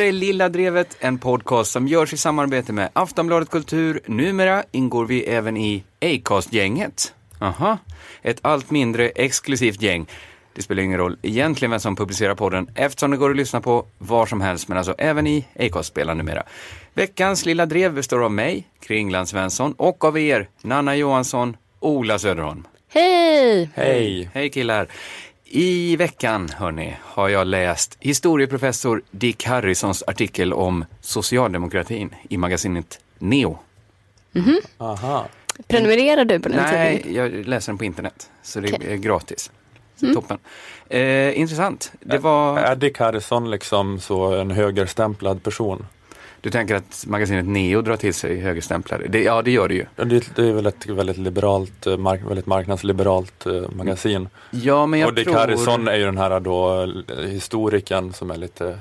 Det här är Lilla Drevet, en podcast som görs i samarbete med Aftonbladet Kultur. Numera ingår vi även i Acast-gänget. Aha, ett allt mindre exklusivt gäng. Det spelar ingen roll egentligen vem som publicerar podden eftersom det går att lyssna på var som helst, men alltså även i Acast-spelaren numera. Veckans Lilla Drev består av mig, Kringland Svensson, och av er, Nanna Johansson, Ola Söderholm. Hej! Hej! Hej killar! I veckan, hörni, har jag läst historieprofessor Dick Harrisons artikel om socialdemokratin i magasinet Neo. Aha. Prenumererar du på den Nej, tidningen? jag läser den på internet, så det Okej. är gratis. Så Toppen. Eh, intressant. Det var... Är Dick Harrison liksom så en högerstämplad person? Du tänker att magasinet Neo drar till sig högerstämplare? Det, ja, det gör det ju. Det, det är väl ett väldigt liberalt, eh, mark, väldigt marknadsliberalt eh, magasin. Ja, men jag och Dick tror... Harrison är ju den här då eh, historikern som är lite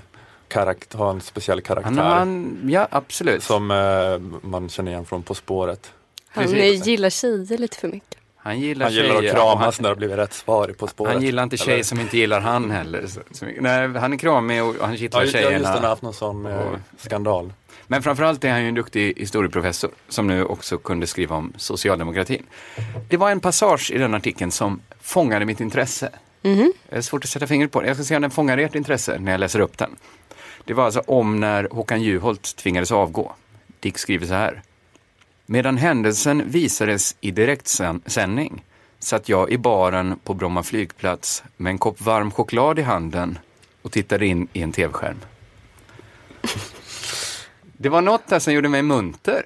karakt, har en speciell karaktär. Han, han, ja, absolut. Som eh, man känner igen från På spåret. Han precis. gillar tjejer lite för mycket. Han gillar Han gillar att tjejer, kramas och när det blir rätt svar i På spåret. Han gillar inte Eller- tjejer som inte gillar han heller. Så, så mycket. Nej, han är kramig och han Ja, kittlar just, ja, just det, han har tjejerna. haft någon sån Och- skandal. Men framförallt är han ju en duktig historieprofessor som nu också kunde skriva om socialdemokratin. Det var en passage i den artikeln som fångade mitt intresse. Mhm. Det är svårt att sätta fingret på det. Jag ska se om den fångar ert intresse när jag läser upp den. Det var alltså om när Håkan Juholt tvingades avgå. Dick skriver så här. Medan händelsen visades i direktsändning satt jag i baren på Bromma flygplats med en kopp varm choklad i handen och tittade in i en tv-skärm. Det var något där som gjorde mig munter.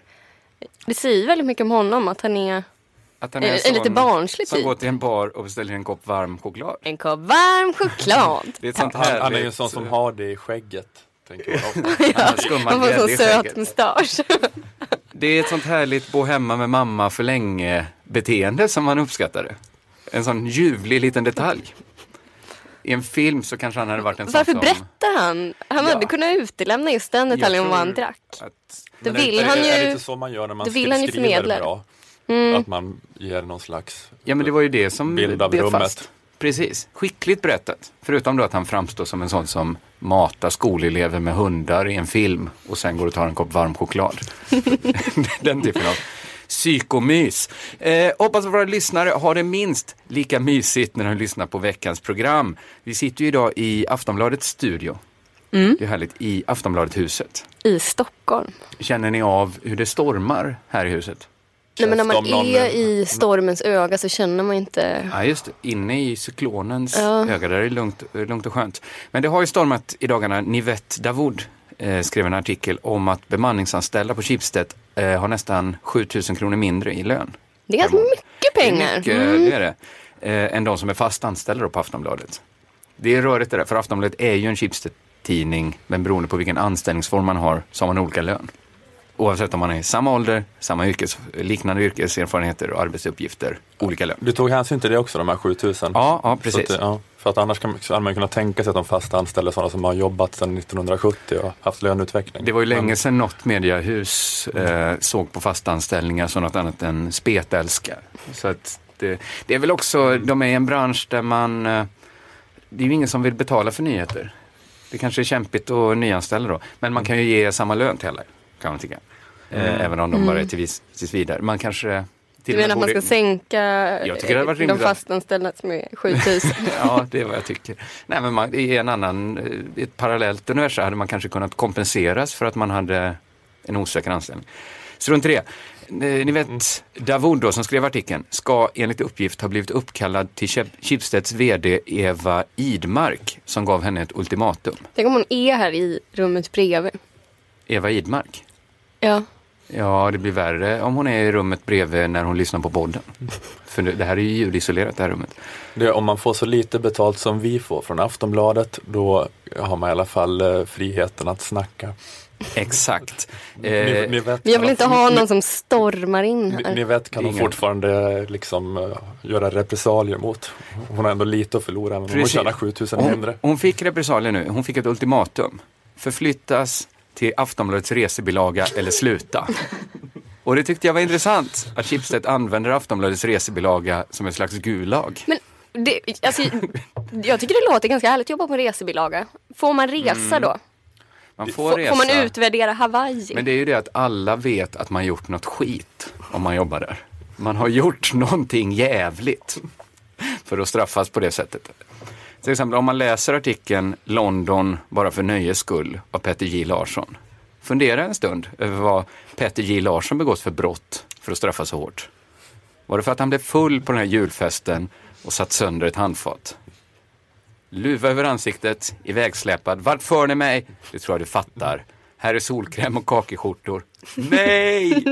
Det säger väldigt mycket om honom att han är Att han en, är en sån lite barnslig som typ. går till en bar och beställer en kopp varm choklad. En kopp varm choklad. Det är ett sånt Han, han är ju en sån som har det i skägget. Tänker man har skummad Han får i söt mustasch. Det är ett sånt härligt bo hemma med mamma för länge beteende som man uppskattade. En sån ljuvlig liten detalj. I en film så kanske han hade varit en Varför sån som... berättar han? Han hade Ja. kunnat utelämna just den Jag detaljen om vad han drack. Att, Då är- vill är, han Är det ju... inte så man gör när man vill han ju förmedla det. bra? Mm. Att man ger någon slags ja men det var ju det som bild av rummet. fast. Precis, skickligt berättat. Förutom då att han framstår som en sån som matar skolelever med hundar i en film och sen går och tar en kopp varm choklad. Den typen av psykomys. Eh, hoppas att våra lyssnare har det minst lika mysigt när de lyssnar på veckans program. Vi sitter ju idag i Aftonbladets studio. Mm. Det är härligt, i Aftonbladet-huset. I Stockholm. Känner ni av hur det stormar här i huset? Nej, men när man är i stormens öga så känner man inte... Ja, just det. Inne i cyklonens Ja. öga, där är det lugnt, eh, lugnt och skönt. Men det har ju stormat i dagarna. Nivette Davoud eh, skrev en artikel om att bemanningsanställda på Schibsted eh, har nästan 7000 kronor mindre i lön. Det är ganska mycket pengar. Det är mycket, Mm. det är det. Eh, än de som är fast anställda på Aftonbladet. Det är rörigt det där, för Aftonbladet är ju en Schibsted-tidning, men beroende på vilken anställningsform man har så har man olika lön. Oavsett om man är i samma ålder, samma yrkes, liknande yrkeserfarenheter och arbetsuppgifter, olika lön. Du tog hänsyn till det också, de här 7000? Ja, ja precis. att, ja, för att annars kan hade man kunnat tänka sig att de fast anställda sådana som har jobbat sedan 1970 och haft löneutveckling. Det var ju länge sedan något mediehus eh, såg på fasta anställningar som något annat än spetälskar. Så att det, det är väl också, de är i en bransch där man, eh, det är ju ingen som vill betala för nyheter. Det kanske är kämpigt att nyanställa då, men man kan ju ge samma lön till alla, kan man tycka. Eh, Även om de bara är till vis, tills vidare. Man kanske... till Du menar att man ska sänka Jag tycker det hade varit de rimligt fastanställda som är 7000? Ja, det är vad jag tycker. Nej, men man, i en annan, eh, i ett parallellt universum hade man kanske kunnat kompenseras för att man hade en osäker anställning. Strunt i det. Eh, Ni vet, Davoud då, som skrev artikeln, ska enligt uppgift ha blivit uppkallad till Schib- Schibsteds VD Eva Idmark, som gav henne ett ultimatum. Tänk om hon är här i rummet bredvid. Eva Idmark? Ja. Ja, det blir värre om hon är i rummet bredvid när hon lyssnar på podden. För det här är ju ljudisolerat, det här rummet. Det, om man får så lite betalt som vi får från Aftonbladet, då har man i alla fall eh, friheten att snacka. Exakt. Ni, Eh, ni vet, Men jag vill inte ha ni, någon som stormar in Ni, ni här. vet kan hon Ingen. fortfarande liksom eh, göra repressalier mot. Hon har ändå lite att förlora, men hon Precis. tjänar 7000 Hon, mindre. hon fick repressalier nu. Hon fick ett ultimatum. Förflyttas till Aftonbladets resebilaga eller sluta. Och det tyckte jag var intressant, att Schibsted använder Aftonbladets resebilaga som ett slags gulag. Men det, alltså, jag tycker det låter ganska härligt att jobba på en resebilaga. Får man resa Mm. då? Man får, Får, resa. får man utvärdera Hawaii? Men det är ju det att alla vet att man gjort något skit om man jobbar där. Man har gjort någonting jävligt för att straffas på det sättet. Till exempel om man läser artikeln London bara för nöjes skull av Petter J Larsson. Fundera en stund över vad Petter J Larsson begått för brott för att straffas så hårt. Var det för att han blev full på den här julfesten och satt sönder ett handfat? Luva över ansiktet, ivägsläpad. Vart för ni mig? Det tror jag du fattar. Här är solkräm och kakeskjortor. Nej!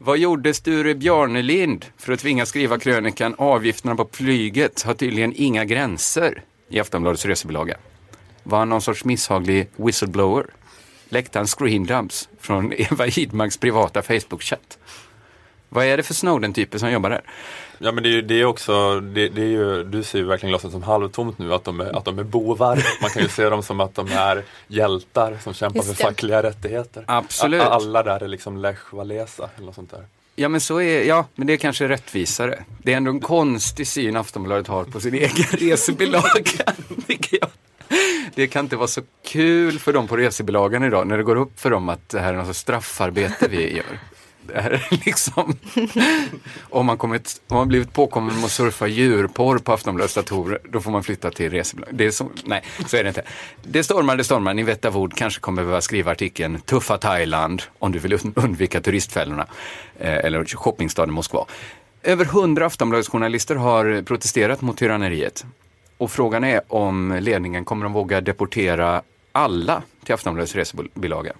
Vad gjorde Sture Bjarnelind för att tvinga skriva krönikan Avgifterna på flyget har tydligen inga gränser i Aftonbladets resebilaga? Var han någon sorts misshaglig whistleblower? Läckte han screendumps från Eva Hidmarks privata Facebook-chatt? Vad är det för Snowden-typer som jobbar där? Ja men det är ju det är också, det, det är ju, du ser ju verkligen glaset som halvtomt nu, att de, är, att de är bovar. Man kan ju se dem som att de är hjältar som kämpar för fackliga rättigheter. Absolut. A- Alla där är liksom Lech Walesa eller något sånt där. Ja men så är, ja men det är kanske rättvisare. Det är ändå en konstig syn Aftonbladet har på sin egen resebilaga. Det kan inte vara så kul för dem på resebilagan idag när det går upp för dem att det här är något straffarbete vi gör. Är liksom, om man, kommit, om man blivit påkommen med att surfa djurporr på Aftonbladets datorer, då får man flytta till resebolag. Det är så, nej, så är det inte. Det stormar, det stormar. Ni vet Wood kanske kommer behöva skriva artikeln Tuffa Thailand om du vill undvika turistfällorna. Eh, eller shoppingstaden Moskva. Över hundra Aftonbladsjournalister har protesterat mot tyranneriet. Och frågan är om ledningen kommer att våga deportera alla till Aftonbladets resebilaga.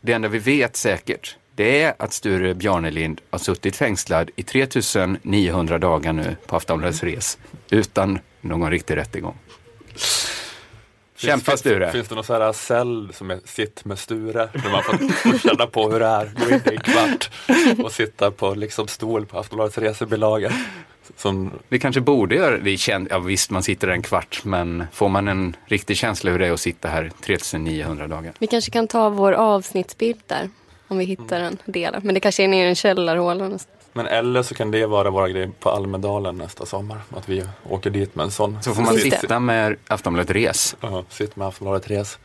Det enda vi vet säkert, det är att Sture Bjarnelind har suttit fängslad i 3900 dagar nu på Aftonbladets res utan någon riktig rättegång. Kämpa Sture! Finns det någon sån här cell som är sitt med Sture? Där man får, får känna på hur det är, gå in i en kvart och sitta på liksom stol på Aftonbladets resebilaga. Som, Vi kanske borde göra det. känt- Ja, visst, man sitter där en kvart, men får man en riktig känsla hur det är att sitta här 3900 dagar? Vi kanske kan ta vår avsnittsbild där. Om vi hittar en del. Men det kanske är nere i en källarhåla någonstans. men eller så kan det vara våra grejer på Almedalen nästa sommar. Att vi åker dit med en sån. Så får man Just det. sitta med Aftonbladet Res. Ja, sitt med Aftonbladet Res.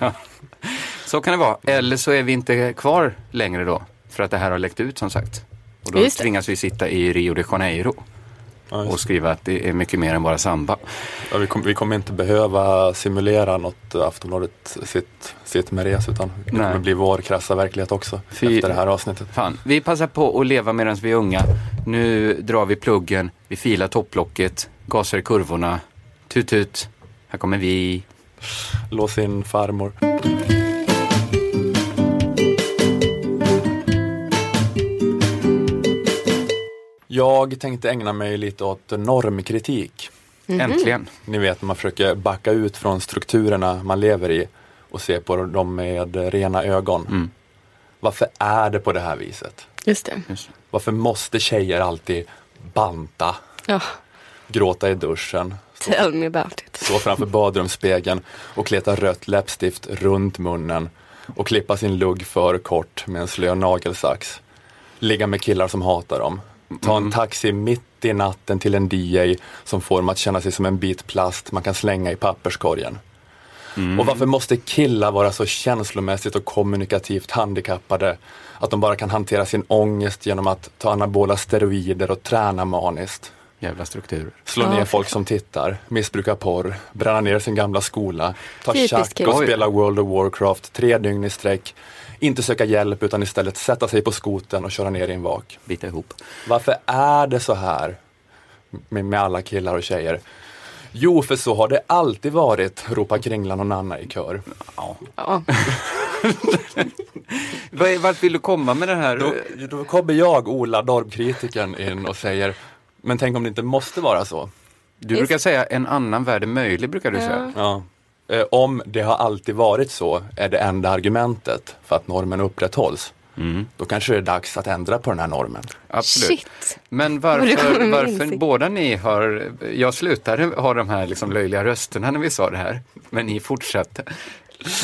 Så kan det vara. Eller så är vi inte kvar längre då, för att det här har läckt ut som sagt. Och då Just det. tvingas vi sitta i Rio de Janeiro Ja, och skriva att det är mycket mer än bara samba. Ja, vi, kom, vi kommer inte behöva simulera något Aftonbladet sitt, sitt med res utan det Nej. kommer bli vår krassa verklighet också Fy- efter det här avsnittet. Fan, vi passar på att leva medan vi är unga. Nu drar vi pluggen, vi filar topplocket, gasar i kurvorna. Tut tut, här kommer vi. Lås in farmor. Jag tänkte ägna mig lite åt normkritik. Äntligen. Ni vet när man försöker backa ut från strukturerna man lever i och se på dem med rena ögon. Mm. Varför är det på det här viset? Just det. Just. Varför måste tjejer alltid banta, Ja, gråta i duschen, stå tell me about it. stå framför badrumsspegeln och kleta rött läppstift runt munnen och klippa sin lugg för kort med en slö nagelsax. Ligga med killar som hatar dem. Ta en taxi mitt i natten till en DJ som får dem att känna sig som en bit plast man kan slänga i papperskorgen. Och varför måste killar vara så känslomässigt och kommunikativt handikappade att de bara kan hantera sin ångest genom att ta anabola steroider och träna maniskt? Jävla strukturer. Slå Ja, ner folk som tittar, missbruka porr, bränna ner sin gamla skola, ta Typiskt schack kille. och spela World of Warcraft tre dygn i sträck. Inte söka hjälp utan istället sätta sig på skoten och köra ner i en vak. Bita ihop. Varför är det så här med, med alla killar och tjejer? Jo, för så har det alltid varit, ropar Kringlan och Nanna i kör. Ja. Ja. Vart vill du komma med det här? Då, då kommer jag, Ola, normkritikern, in och säger men tänk om det inte måste vara så. Du brukar säga en annan värld är möjlig, brukar du säga. Ja. Om det har alltid varit så är det enda argumentet för att normen upprätthålls. Mm. Då kanske det är dags att ändra på den här normen. Absolut. Shit. Men varför, varför båda ni har, jag slutade ha de här liksom löjliga rösterna när vi sa det här, men ni fortsatte.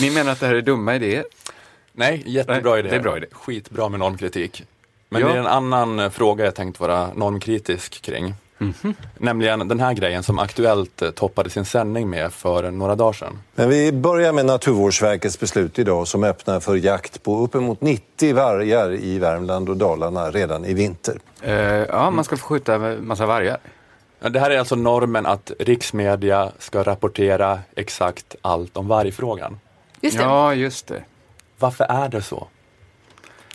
Ni menar att det här är dumma idéer? Nej, jättebra idé. det är bra idé. Skitbra med normkritik. Men Ja. det är en annan eh, fråga jag tänkt vara normkritisk kring. Nämligen den här grejen som Aktuellt eh, toppade sin sändning med för några dagar sedan. Men vi börjar med Naturvårdsverkets beslut idag som öppnar för jakt på uppemot 90 vargar i Värmland och Dalarna redan i vinter. Eh, ja, man ska få skjuta massa vargar. Det här är alltså normen att riksmedia ska rapportera exakt allt om vargfrågan. Just det. Ja, just det. Varför är det så?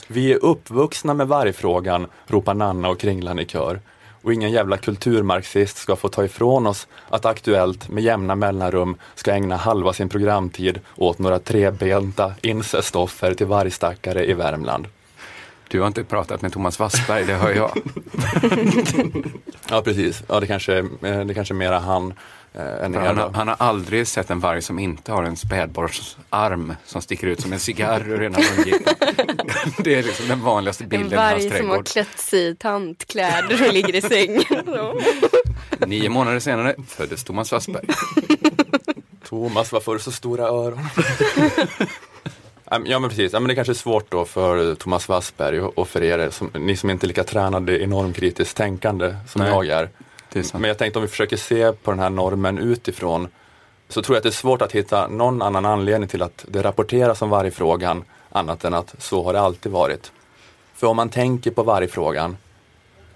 Vi är uppvuxna med vargfrågan, ropar Nanna och Kringlan i kör. Och ingen jävla kulturmarxist ska få ta ifrån oss att Aktuellt med jämna mellanrum ska ägna halva sin programtid åt några trebenta incestoffer till vargstackare i Värmland. Du har inte pratat med Thomas Wassberg, det hör jag. Ja precis, ja, det, kanske, eh, det kanske är mera han. Han, då. har- han har aldrig sett en varg som inte har en spädbarnsarm som sticker ut som en cigarr ur ena mungipan. Det är liksom den vanligaste En bilden i hans varg som har trädgård. klätt sig i tantkläder och ligger i sängen. Nio månader senare föddes Thomas Wassberg. Thomas, varför har du så stora öron? Ja, men- precis, ja, men det kanske är svårt då för Thomas Wassberg och och för er, som, ni som inte är lika tränade i normkritiskt tänkande som Nej. jag är. Men jag tänkte om vi försöker se på den här normen utifrån så tror jag att det är svårt att hitta någon annan anledning till att det rapporteras om vargfrågan annat än att så har det alltid varit. För om man tänker på vargfrågan,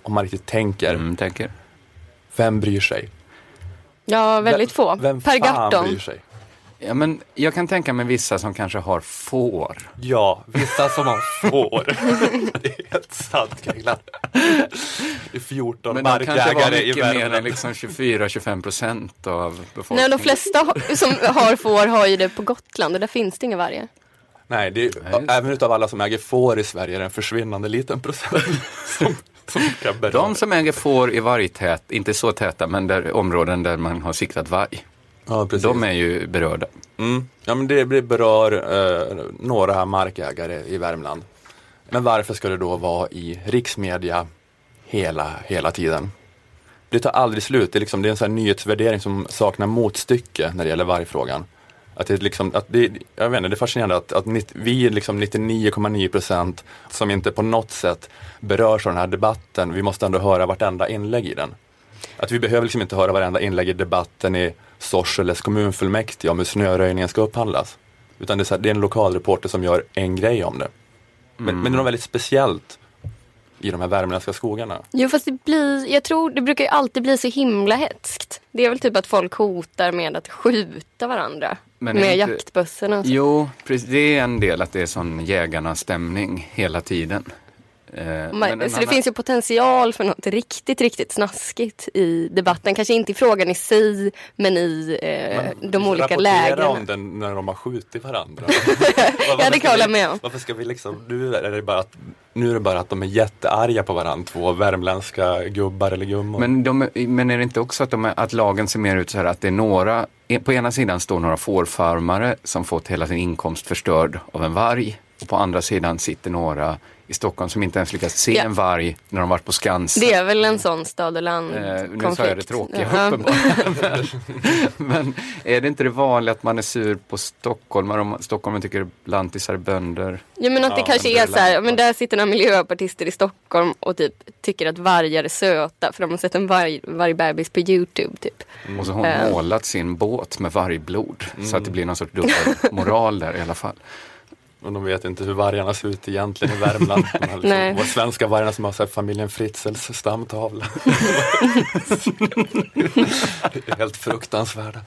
om man riktigt tänker, Mm, tänker. vem bryr sig? Ja, väldigt få. Vem per fan Gahrton. bryr sig? Ja, men jag kan tänka mig vissa som kanske har får. Ja, vissa som har får. det är helt sant Kringlan. Det är 14 Men de kanske var markägare i mycket mer än liksom 24-25 procent av Nej, befolkningen. de flesta som har får har ju det på Gotland och där finns det inga vargar. Nej, det är, Nej, även utav alla som äger får i Sverige är det en försvinnande liten procent som, som kan beröra. De som äger får i vargtät, inte så täta, men där, områden där man har siktat varg, ja, precis. de är ju berörda. Mm. Ja, men det berör eh, några markägare i Värmland. Men varför ska det då vara i riksmedia hela, hela tiden? Det tar aldrig slut. Det är, liksom, det är en sån här nyhetsvärdering som saknar motstycke när det gäller vargfrågan. Att det, liksom, att det, jag vet inte, det är fascinerande att, att vi är liksom 99,9 procent som inte på något sätt berörs av den här debatten. Vi måste ändå höra vartenda inlägg i den. Att vi behöver liksom inte höra varenda inlägg i debatten i Sorseles kommunfullmäktige om hur snöröjningen ska upphandlas. Utan det är, så här, det är en lokalreporter som gör en grej om det. Men, men det är något väldigt speciellt i de här värmländska skogarna. Jo fast det blir, jag tror det brukar ju alltid bli så himla hetskt. Det är väl typ att folk hotar med att skjuta varandra. Men med inte- jaktbössorna och så. Jo, precis, det är en del att det är sån jägarna-stämning hela tiden. Eh, men en så det finns ju potential för något riktigt, riktigt snaskigt i debatten. Kanske inte i frågan i sig, men i eh, de olika Rapportera lägena. om den när de har skjutit varandra. Ja, det kan jag hålla med om. Varför ska vi liksom, nu är det bara att, nu är det bara att de är jättearga på varandra, två värmländska gubbar eller gummor. Men, de, är- men är det inte också att, de är, att lagen ser mer ut så här att det är några, på ena sidan står några fårfarmare som fått hela sin inkomst förstörd av en varg och på andra sidan sitter några i Stockholm som inte ens lyckats se Ja. en varg när de varit på Skansen. Det är väl en sån stad och land Eh, nu sa jag det tråkiga Ja. uppenbarligen. Men är det inte det vanliga att man är sur på stockholmare om stockholmare tycker lantisar är bönder? Ja men att det Ja, kanske är är så här, men där sitter några miljöpartister i Stockholm och typ tycker att vargar är söta för de har sett en varg, vargbebis på Youtube typ. Och så har hon Eh. målat sin båt med vargblod så Mm. att det blir någon sorts dubbelmoral där i alla fall. Och de vet inte hur vargarna ser ut egentligen i Värmland. De liksom, Nej. våra svenska vargarna som har så här, familjen Fritzels stamtavla. Det är helt fruktansvärda.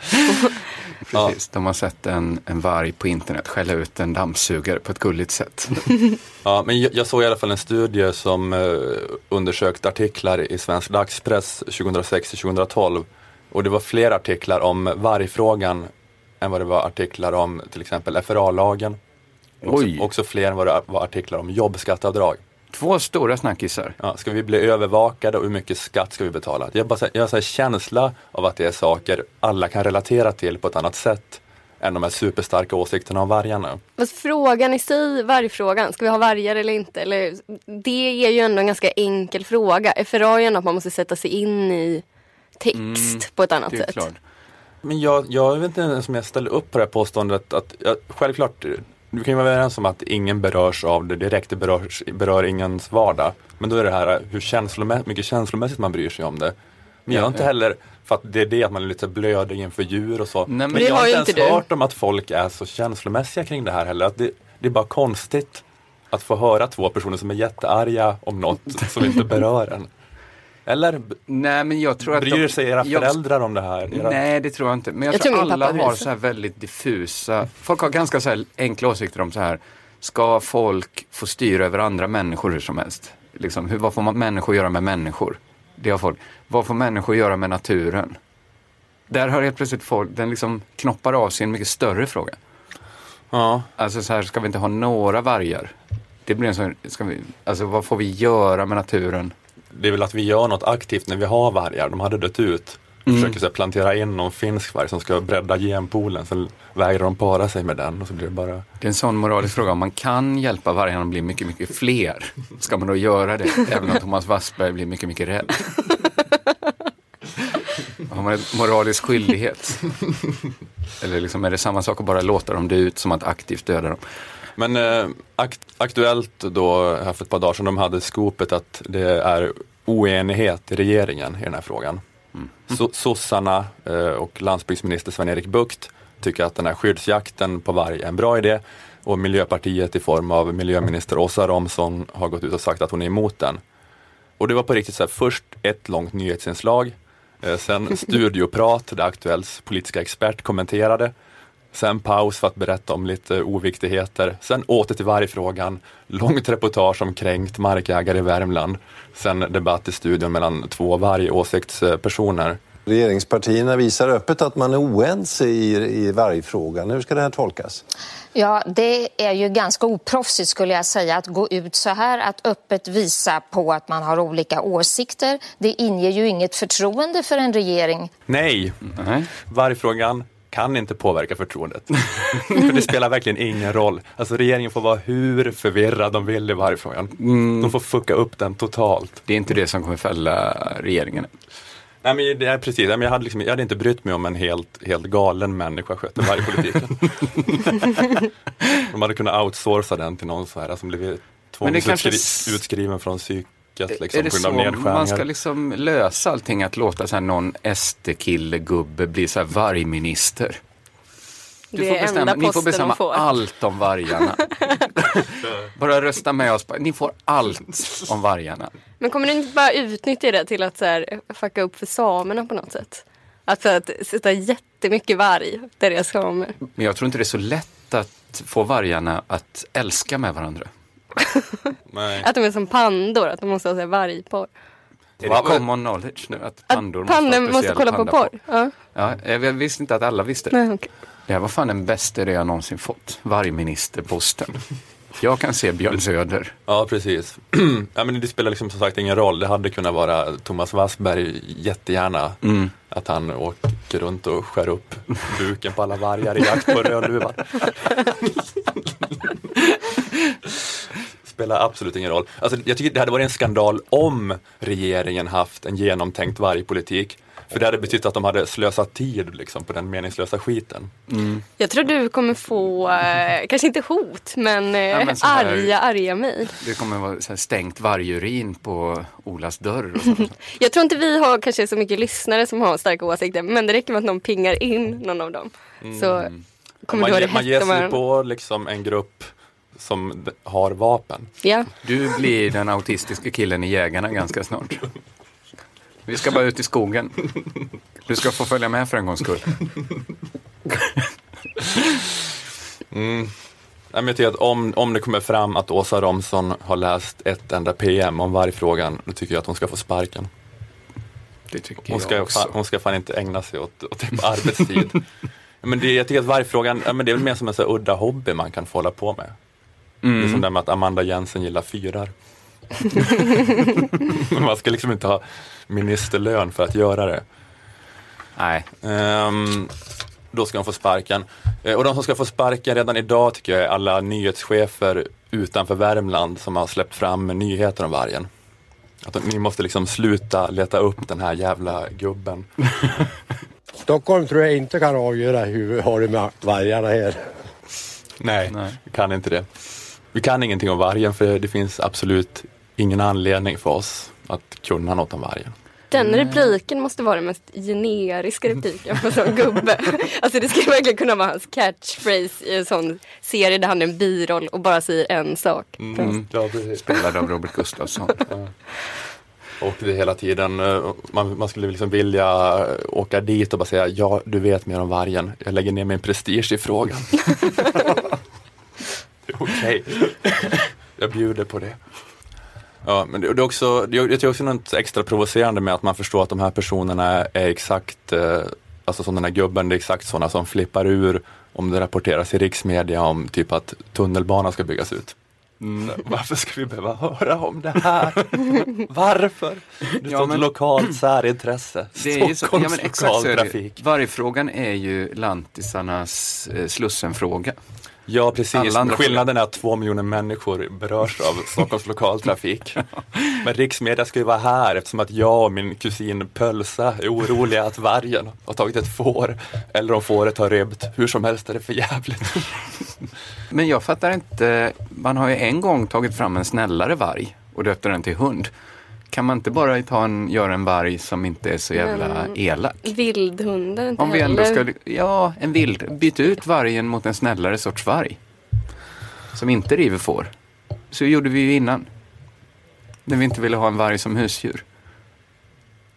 Ja. Precis, de har sett en, en varg på internet skälla ut en dammsugare på ett gulligt sätt. Ja, men jag, jag såg i alla fall en studie som eh, undersökt artiklar i svensk dagspress 2006-2012 och det var fler artiklar om vargfrågan än vad det var artiklar om till exempel FRA-lagen. Också, Oj. också fler än vad det var artiklar om jobbskatteavdrag. Två stora snackisar. Ja, ska vi bli övervakade och hur mycket skatt ska vi betala? Jag, bara, så- jag har här känsla av att det är saker alla kan relatera till på ett annat sätt än de här superstarka åsikterna om vargarna. Fast frågan i sig, vargfrågan, ska vi ha vargar eller inte? Eller, det är ju ändå en ganska enkel fråga. FRA är ju ändå att man måste sätta sig in i text Mm, på ett annat Det är sätt. klart. Men jag, jag vet inte ens om jag ställer upp på det här påståendet att ja, självklart, du kan ju vara överens om att ingen berörs av det direkt, det berörs, berör ingens vardag. Men då är det här hur känslomä- mycket känslomässigt man bryr sig om det. Men jag har inte heller, för att det är det att man är lite blödig inför djur och så. Nej, men men jag har inte ens du. hört om att folk är så känslomässiga kring det här heller. Att det, det är bara konstigt att få höra två personer som är jättearga om något som inte berör en. Eller Nej, men jag tror att bryr de, sig era jag- föräldrar om det här? Era... Nej, det tror jag inte. Men jag, Jag tror, tror alla har så här väldigt diffusa, folk har ganska så här enkla åsikter om så här, ska folk få styra över andra människor hur som helst? Liksom, hur, vad får man människor göra med människor? Det har folk. Vad får människor göra med naturen? Där har helt plötsligt folk, den liksom knoppar av sig en mycket större fråga. Ja. Alltså så här, ska vi inte ha några vargar? Det blir en sån, ska vi, alltså vad får vi göra med naturen? Det är väl att vi gör något aktivt när vi har vargar. De hade dött ut. Mm. Försöker så här, plantera in någon finsk varg som ska bredda genpoolen. Sen vägrar de para sig med den och så blir det bara... Det är en sån moralisk fråga. Om man kan hjälpa vargarna att bli mycket, mycket fler, ska man då göra det? Även om Thomas Wassberg blir mycket, mycket rädd. Har man en moralisk skyldighet? Eller liksom är det samma sak att bara låta dem dö ut som att aktivt döda dem? Men eh, akt, Aktuellt då här för ett par dagar sedan, de hade skopet att det är oenighet i regeringen i den här frågan. So, sossarna eh, och landsbygdsminister Sven-Erik Bucht tycker att den här skyddsjakten på varg är en bra idé och Miljöpartiet i form av miljöminister Åsa Romson har gått ut och sagt att hon är emot den. Och det var på riktigt så här, först ett långt nyhetsinslag, eh, sen studioprat där Aktuellts politiska expert kommenterade, sen paus för att berätta om lite oviktigheter, sen åter till vargfrågan, långt reportage om kränkt markägare i Värmland, sen debatt i studion mellan två vargåsiktspersoner. Regeringspartierna visar öppet att man är oense i, i vargfrågan. Hur ska det här tolkas? Ja, det är ju ganska oproffsigt skulle jag säga att gå ut så här, att öppet visa på att man har olika åsikter. Det inger ju inget förtroende för en regering. Nej, Nej. vargfrågan kan inte påverka förtroendet. För det spelar verkligen ingen roll. Alltså regeringen får vara hur förvirrad de vill i vargfrågan. De får fucka upp den totalt. Det är inte det som kommer fälla regeringen. Nej, men det är precis, jag, hade liksom, jag hade inte brytt mig om en helt, helt galen människa skötte vargpolitiken. De hade kunnat outsourca den till någon så här som blivit Men det kanske tvångsutskrivs s- psyket liksom, är det på grund så av nedskärningar. man ska liksom lösa allting? Att låta så här någon SD-kille, gubbe bli så här vargminister? Du får bestämma, ni får bestämma får. allt om vargarna. bara rösta med oss. Ni får allt om vargarna. Men kommer du inte bara utnyttja det till att så här, fucka upp för samerna på något sätt? Att, så att sätta jättemycket varg där det är samer. Men jag tror inte det är så lätt att få vargarna att älska med varandra. Nej. Att de är som pandor, att de måste ha så här vargporr. Är det common knowledge nu att Att pandor måste, pandor ha måste kolla på porr. Ja. Ja, jag visste inte att alla visste. Nej, okej. Det här var fan den bästa idé jag någonsin fått. Vargministerposten. Jag kan se Björn Söder. Ja, precis. ja, men det spelar liksom som sagt ingen roll. Det hade kunnat vara Thomas Wassberg jättegärna. Mm. Att han åker runt och skär upp buken på alla vargar i jakt på rödluvan. Spelar absolut ingen roll. Alltså, jag tycker det hade varit en skandal om regeringen haft en genomtänkt vargpolitik. För det hade betytt att de hade slösat tid liksom, på den meningslösa skiten. Jag tror du kommer få, eh, kanske inte hot, men, eh, Ja, men här- arga, arga mejl. Det kommer vara så här stängt vargurin på Olas dörr. Jag tror inte vi har kanske så mycket lyssnare som har starka åsikter, men det räcker med att någon pingar in någon av dem. Så kommer man du ha det man ger sig på liksom, en grupp som har vapen. Ja. Du blir den autistiska killen i Jägarna ganska snart. Vi ska bara ut i skogen. Du ska få följa med för en gångs skull. Men jag tycker att om, om det kommer fram att Åsa Romson har läst ett enda PM om vargfrågan, då tycker jag att hon ska få sparken. Det tycker Hon ska, jag också. fan, hon ska fan inte ägna sig åt, åt typ arbetstid. Men det, jag tycker att vargfrågan, ja, men det är väl mer som en så udda hobby man kan få hålla på med. Det är som det här med att Amanda Jensen gillar fyrar. Man ska liksom inte ha ministerlön för att göra det. Nej, Ehm, då ska de få sparken. Eh, och de som ska få sparken redan idag tycker jag är alla nyhetschefer utanför Värmland som har släppt fram nyheter om vargen. Att de, ni måste liksom sluta leta upp den här jävla gubben. Stockholm tror jag inte kan avgöra hur vi har det med vargarna här. Nej, Nej. kan inte det. Vi kan ingenting om vargen för det finns absolut ingen anledning för oss att kunna något om vargen. Den repliken måste vara den mest generiska repliken på en sån gubbe. Alltså det skulle verkligen kunna vara hans catchphrase i en sån serie där han är en biroll och bara säger en sak. Mm. Ja. Spelad av Robert Gustafsson. Och det hela tiden, eh, man, man skulle liksom vilja åka dit och bara säga ja, du vet mer om vargen. Jag lägger ner min prestige i frågan. Okej, jag bjuder på det. Ja, men det, det är också, det är, det är också något extra provocerande med att man förstår att de här personerna är, exakt, eh, alltså som den här gubben, det är exakt sådana som flippar ur om det rapporteras i riksmedia om typ att tunnelbanan ska byggas ut. Mm, varför ska vi behöva höra om det här? Varför? Det är Ja, men- lokalt särintresse. Det är ju så, ja, men Stockholms exakt lokaltrafik. Vargfrågan är ju lantisarnas eh, Slussenfråga. Ja precis, skillnaden är att två miljoner människor berörs av Stockholms lokaltrafik. Men riksmedia ska ju vara här eftersom att jag och min kusin Pölsa är oroliga att vargen har tagit ett får eller om fåret har rymt. Hur som helst är det för jävligt. Men jag fattar inte, man har ju en gång tagit fram en snällare varg och döpte den till hund. Kan man inte bara ta en, göra en varg som inte är så jävla Men- elak? Vildhundar inte Om vi ändå heller. ska, ja, en vild. Byt ut vargen mot en snällare sorts varg. Som inte river får. Så gjorde vi ju innan. När vi inte ville ha en varg som husdjur.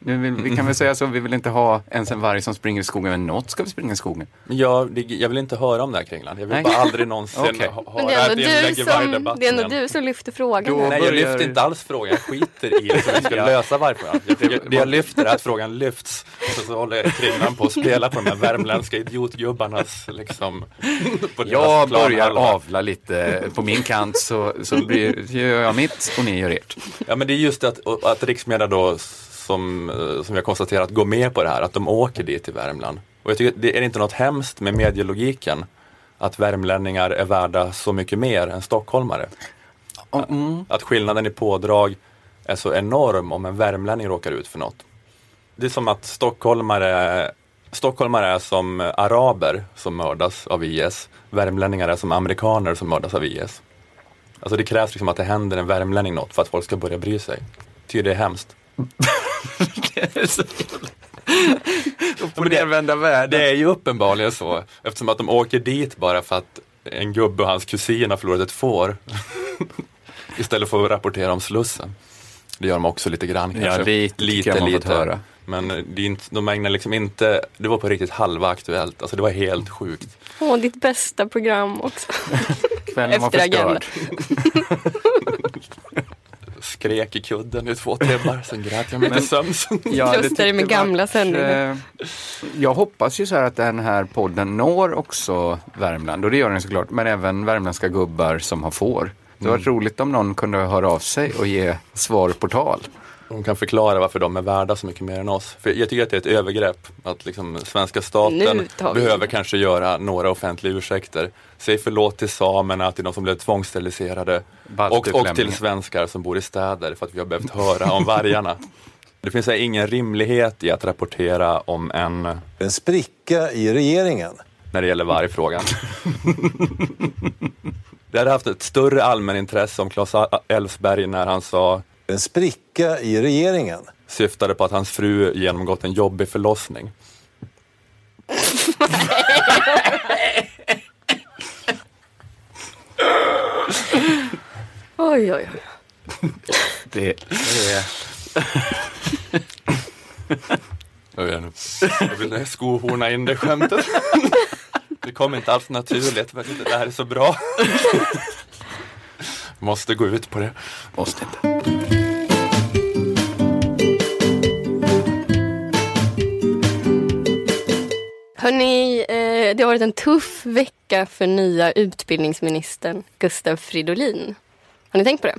Nu vill, vi kan väl säga så, vi vill inte ha ens en varg som springer i skogen, men något ska vi springa i skogen. Men jag, det- jag vill inte höra om det här Kringland. Jag vill Nej. bara aldrig någonsin Okej. ha, det det är, här inlägg i som, vargdebatten det är ändå du som lyfter frågan. Då-. Nej, jag börjar- lyfter inte alls frågan. Jag skiter i hur vi ska lösa vargfrågan. Jag, jag, det jag lyfter är att frågan lyfts. Så, så håller Kringlan på att spela på de här värmländska idiotgubbarnas liksom. Jag börjar avla lite på min kant så, så blir, gör jag mitt och ni gör ert. Ja men det är just det att, att riksmedia då som, eh, som har konstaterat går med på det här, att de åker dit till Värmland. Och jag tycker, det är inte något hemskt med medielogiken att värmlänningar är värda så mycket mer än stockholmare. Mm. Att skillnaden i pådrag är så enorm om en värmlänning råkar ut för något. Det är som att stockholmare, stockholmare är som araber som mördas av IS. Värmlänningar är som amerikaner som mördas av IS. Alltså det krävs liksom att det händer en värmlänning något för att folk ska börja bry sig. Ty det är hemskt. Upp och nervända världen. Det är ju uppenbarligen så eftersom att de åker dit bara för att en gubbe och hans kusin har förlorat ett får. Istället för att rapportera om Slussen. Det gör de också lite grann kanske. Ja, lite man fått höra. Men det är inte, de ägnar liksom inte, det var på riktigt halva aktuellt. Alltså det var helt sjukt. Åh, ditt bästa program också. Kvällen var förstörd. Skrek i kudden i två timmar, sen grät jag mig till sömns. Ja, Trösta det med gamla sändningar. eh, Jag hoppas ju så här att den här podden når också Värmland och det gör den såklart, men även värmländska gubbar som har får. Det var roligt om någon kunde höra av sig och ge svar på tal. De kan förklara varför de är värda så mycket mer än oss. För jag tycker att det är ett övergrepp att liksom svenska staten behöver kanske göra några offentliga ursäkter. Säg förlåt till samerna, till de som blev tvångssteriliserade och, och till svenskar som bor i städer för att vi har behövt höra om vargarna. Det finns här ingen rimlighet i att rapportera om en, En spricka i regeringen. när det gäller vargfrågan. Det hade haft ett större allmänintresse om Claes Elfsberg när han sa En spricka i regeringen. syftade på att hans fru genomgått en jobbig förlossning. Oj, oj, oj. Det är... Jag vet inte. Jag vill skohorna in det skämtet. Det kommer inte alls naturligt. men Det här är så bra. Måste gå ut på det. Måste inte. Hörni, eh, det har varit en tuff vecka för nya utbildningsministern Gustav Fridolin. Har ni tänkt på det?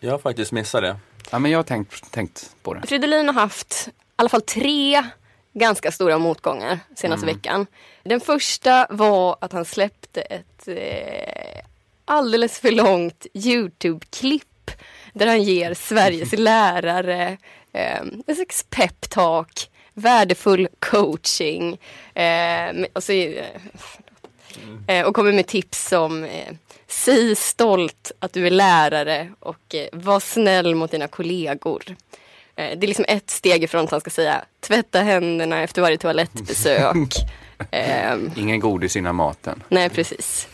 Jag har faktiskt missat det. Ja, men jag har tänkt, tänkt på det. Fridolin har haft i alla fall tre ganska stora motgångar senaste veckan. Den första var att han släppte ett eh, alldeles för långt Youtube-klipp där han ger Sveriges lärare eh, en slags peptalk, värdefull coaching eh, och, så, eh, eh, och kommer med tips som eh, Säg stolt att du är lärare och eh, var snäll mot dina kollegor. Eh, det är liksom ett steg ifrån att han ska säga tvätta händerna efter varje toalettbesök. Ehm, Ingen godis innan maten. nej, precis.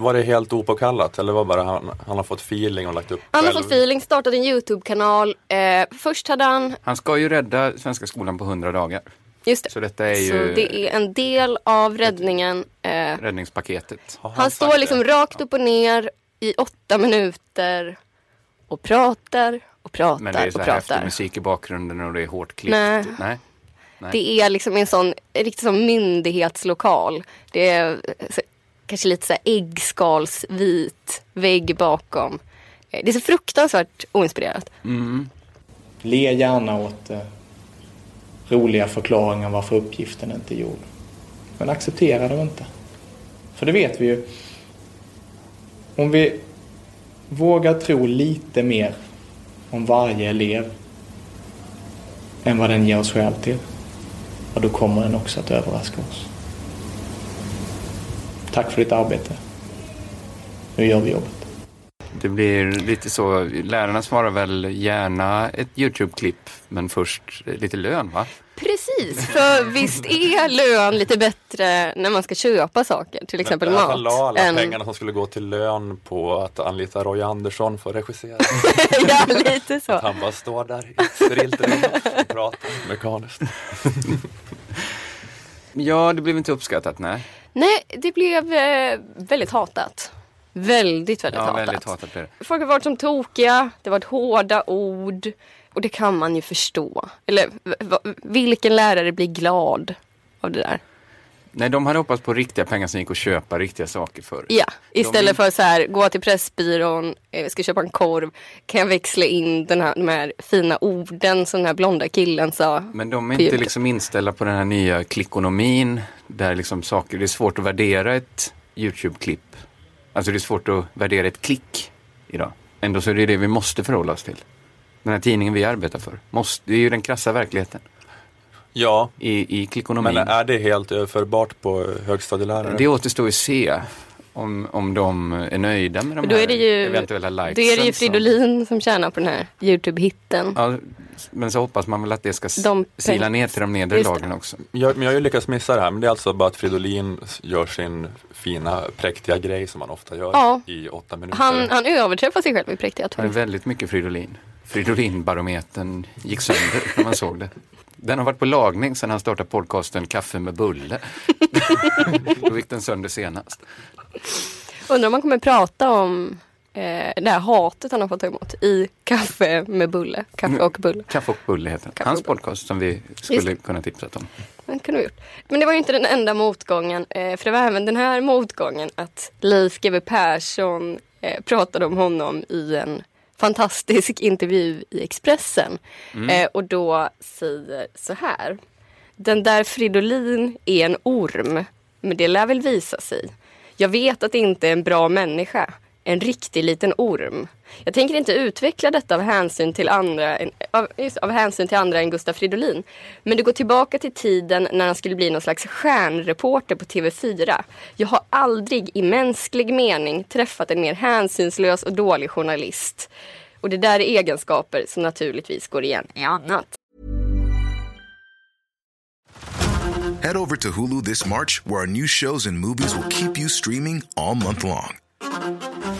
Var det helt opåkallat eller var bara han, han har fått feeling och lagt upp Han har själv? fått feeling, startat en Youtube-kanal. Eh, först hade han, Han ska ju rädda Svenska skolan på 100 dagar. just det, Så detta är så ju det är en del av räddningen. Eh, räddningspaketet. Har han står liksom det? rakt upp och ner i åtta minuter och pratar och pratar Men det är så och här häftig pratar. musik i bakgrunden och det är hårt klippt. Nej. Nej. Nej. Det är liksom en sån riktigt som myndighetslokal. Det är så, kanske lite så här äggskalsvit vägg bakom. Eh, Det är så fruktansvärt oinspirerat. Le gärna åt eh, roliga förklaringar varför uppgiften inte är gjord. Men acceptera det inte. För det vet vi ju. Om vi vågar tro lite mer om varje elev än vad den ger oss skäl till. Och då kommer den också att överraska oss. Tack för ditt arbete. Nu gör vi jobbet. Det blir lite så, lärarna svarar väl gärna ett YouTube-klipp, men först lite lön va? Precis, för visst är lön lite bättre när man ska köpa saker, till exempel Men mat. La alla än- pengarna som skulle gå till lön på att anlita Roy Andersson för att regissera. ja, lite så. Han bara står där i ett sterilt rum och pratar mekaniskt. Ja, det blev inte uppskattat, nej. Nej, det blev eh, väldigt hatat. Väldigt, väldigt Ja, hatat. väldigt hatat blev det. Folk har varit som tokiga, det har varit hårda ord. Och det kan man ju förstå. Eller vilken lärare blir glad av det där? Nej, de hade hoppats på riktiga pengar som gick att köpa riktiga saker för. Ja, istället vill- för så här, gå till Pressbyrån, eh, ska köpa en korv. Kan jag växla in den här, de här fina orden som den här blonda killen sa? Men de är inte liksom inställda på den här nya klickonomin. Där liksom saker, det är svårt att värdera ett YouTube-klipp. Alltså det är svårt att värdera ett klick idag. Ändå så är det det vi måste förhålla oss till. Den här tidningen vi arbetar för. Måste, det är ju den krassa verkligheten Ja, i, i klickonomin. men är det helt överförbart på högstadielärare? Det återstår ju att se om, om de är nöjda med de då här är det ju, eventuella likesen. då är det ju Fridolin som tjänar på den här YouTube-hitten. Ja, men så hoppas man väl att det ska De sila ner till de nedre lagen också. Jag, men jag har ju lyckats missa det här, men det är alltså bara att Fridolin gör sin fina präktiga grej som han ofta gör Ja. i åtta minuter. Han, han överträffar sig själv i präktiga Det är väldigt mycket Fridolin. Fridolin-barometern gick sönder när man såg det. Den har varit på lagning sedan han startade podcasten Kaffe med bulle. Då gick den sönder senast. Undrar om man kommer prata om eh, det här hatet han har fått ta emot i Kaffe med bulle. Kaffe och bulle. Kaffe och bulle heter den. Hans podcast som vi Just skulle det. kunna tipsat om. Det kunde vi gjort. Men det var ju inte den enda motgången. Eh, för det var även den här motgången att Leif GW Persson eh, pratade om honom i en fantastisk intervju i Expressen. Eh, och då säger så här. Den där Fridolin är en orm, men det lär väl visa sig. Jag vet att det inte är en bra människa. En riktig liten orm. Jag tänker inte utveckla detta av hänsyn till andra än, av, just, av hänsyn till andra än Gustaf Fridolin. Men det går tillbaka till tiden när han skulle bli någon slags stjärnreporter på TV4. Jag har aldrig i mänsklig mening träffat en mer hänsynslös och dålig journalist. Och det där är egenskaper som naturligtvis går igen i annat. Head over to Hulu this March, where our new shows and movies will keep you streaming all month long.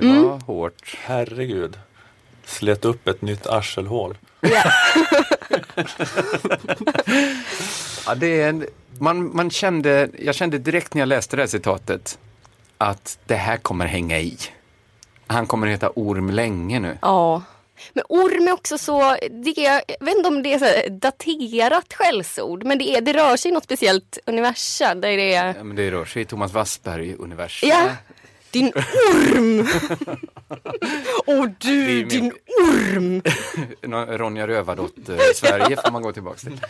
Det var hårt. herregud. Slet upp ett nytt arselhål. Ja, det är en, man, man kände, jag kände direkt när jag läste det här citatet att det här kommer hänga i. Han kommer heta Orm länge nu. Ja. Men orm är också så, det är, jag vet inte om det är så daterat skällsord, men det, är, det rör sig i något speciellt universum. Där det är, Ja, men det rör sig i Thomas Wassberg-universum. ja, Din orm! Åh Det du, ju din orm! Ronja Rövardotter-Sverige får man gå tillbaka till.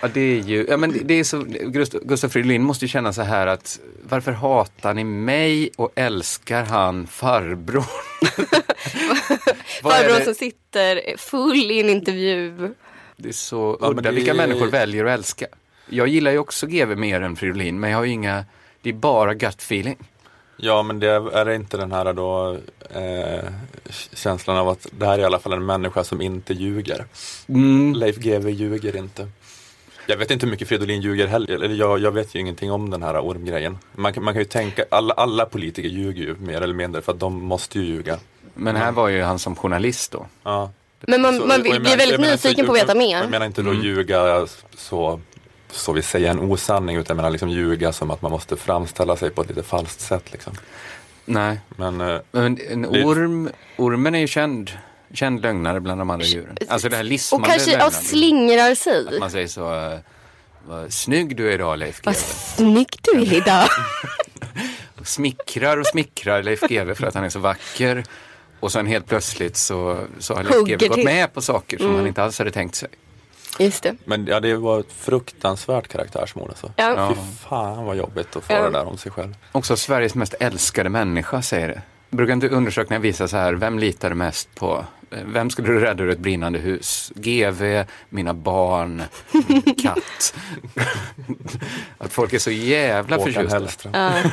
Ja, det är ju, ja men det- det är så, Gust- Gustaf Fridolin måste ju känna så här att varför hatar ni mig och älskar han farbror? Vad är Farbror det? som sitter full i en intervju. Det är så Ja, udda det- vilka människor väljer att älska. Jag gillar ju också GV mer än Fridolin, men jag har ju inga, det är bara gut feeling. Ja, men det är, är det inte den här då eh, känslan av att det här är i alla fall en människa som inte ljuger. Mm. Leif GW ljuger inte. Jag vet inte hur mycket Fridolin ljuger heller. Eller jag, jag vet ju ingenting om den här ormgrejen. Man, kan- man kan ju tänka, alla, alla politiker ljuger ju mer eller mindre för att de måste ju ljuga. Men här var ju han som journalist då. Ja. Men man, Så- man blir jag menar- väldigt jag nyfiken på att veta Jag mer. menar inte Mm. då ljuga så, så vi säger en osanning utan menar liksom ljuga som att man måste framställa sig på ett lite falskt sätt liksom. Nej, Men eh, men en Det- orm, ormen är ju känd, känd lögnare bland de andra djuren. Alltså det här Och lismande kanske ja, lögnandet. slingrar Att sig. man säger så, uh, vad snygg du är idag Leif GW. Vad snygg du är idag. Och Smickrar och smickrar Leif GW för att han är så vacker. Och sen helt plötsligt så, så har Leif GW gått till. med på saker som han inte alls hade tänkt sig. Just det. Men ja, det var ett fruktansvärt karaktärsmord alltså. Ja. Fy fan vad jobbigt att få Ja. det där om sig själv. Också Sveriges mest älskade människa säger det. Brukar inte undersökningar visa så här, vem litar du mest på? Eh, Vem skulle du rädda ur ett brinnande hus? GV, mina barn, min katt. Att folk är så jävla Håkan förtjusta. Hellström.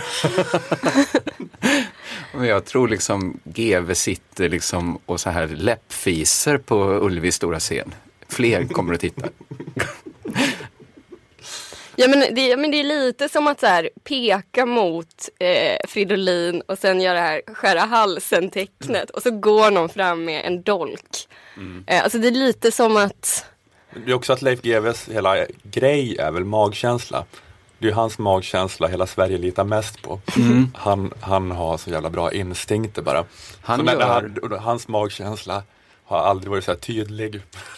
Men jag tror liksom GV sitter liksom och så här läppfiser på Ullevis stora scen. Fler kommer att titta. Ja men det, men det är lite som att så här, peka mot eh, Fridolin och sen göra det här skära halsen tecknet och så går någon fram med en dolk. Eh, alltså det är lite som att Det är också att Leif GWs hela grej är väl magkänsla. Det är hans magkänsla hela Sverige litar mest på. Han, han har så jävla bra instinkter bara. Han så när, när gör- han, hans magkänsla har aldrig varit så här tydlig.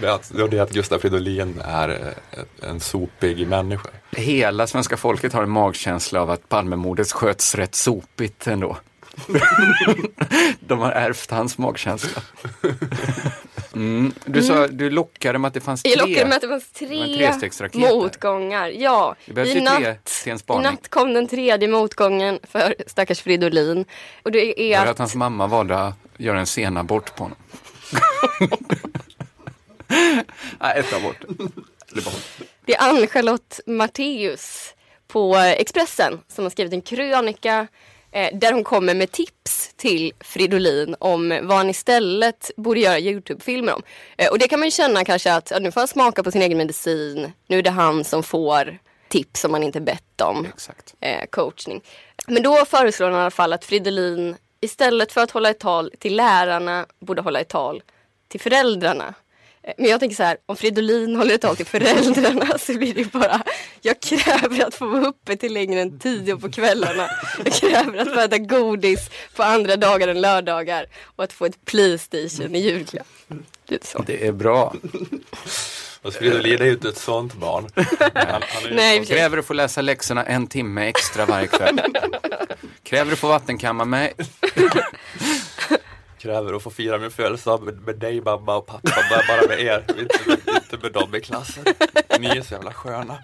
Men att, och det är att Gustaf Fridolin är eh, en sopig människa. Hela svenska folket har en magkänsla av att Palmemordet sköts rätt sopigt ändå. De har ärvt hans magkänsla. Mm. Du, sa, du lockade med att det fanns tre. jag lockade med att det fanns tre trestegsraket där. motgångar. Ja, Det i tre natt, i natt kom den tredje motgången för stackars Fridolin. Och det är Var det att att hans mamma valde att göra en senabort på honom? Nej, ta bort det. Det är Ann-Charlotte Matteus på Expressen som har skrivit en krönika där hon kommer med tips till Fridolin om vad han istället borde göra Youtube-filmer om. Eh, och det kan man ju känna kanske att ja, nu får han smaka på sin egen medicin. Nu är det han som får tips som man inte bett om. Exakt. Eh, coachning. Men då föreslår han i alla fall att Fridolin istället för att hålla ett tal till lärarna borde hålla ett tal till föräldrarna. Men jag tänker så här, om Fridolin håller ett tal till föräldrarna så blir det ju bara Jag kräver att få vara uppe till längre än tio på kvällarna. Jag kräver att få äta godis på andra dagar än lördagar och att få ett Playstation i julklapp. Lite så. Det är bra. Fast Fridolin är ju inte ett sånt barn. Han, han är Nej, Kräver att få läsa läxorna en timme extra varje kväll. Kräver att få vattenkamma mig kräver att få fira min födelsedag med, med dig mamma och pappa, bara, bara med er, inte, inte med dem i klassen. Ni är så jävla sköna.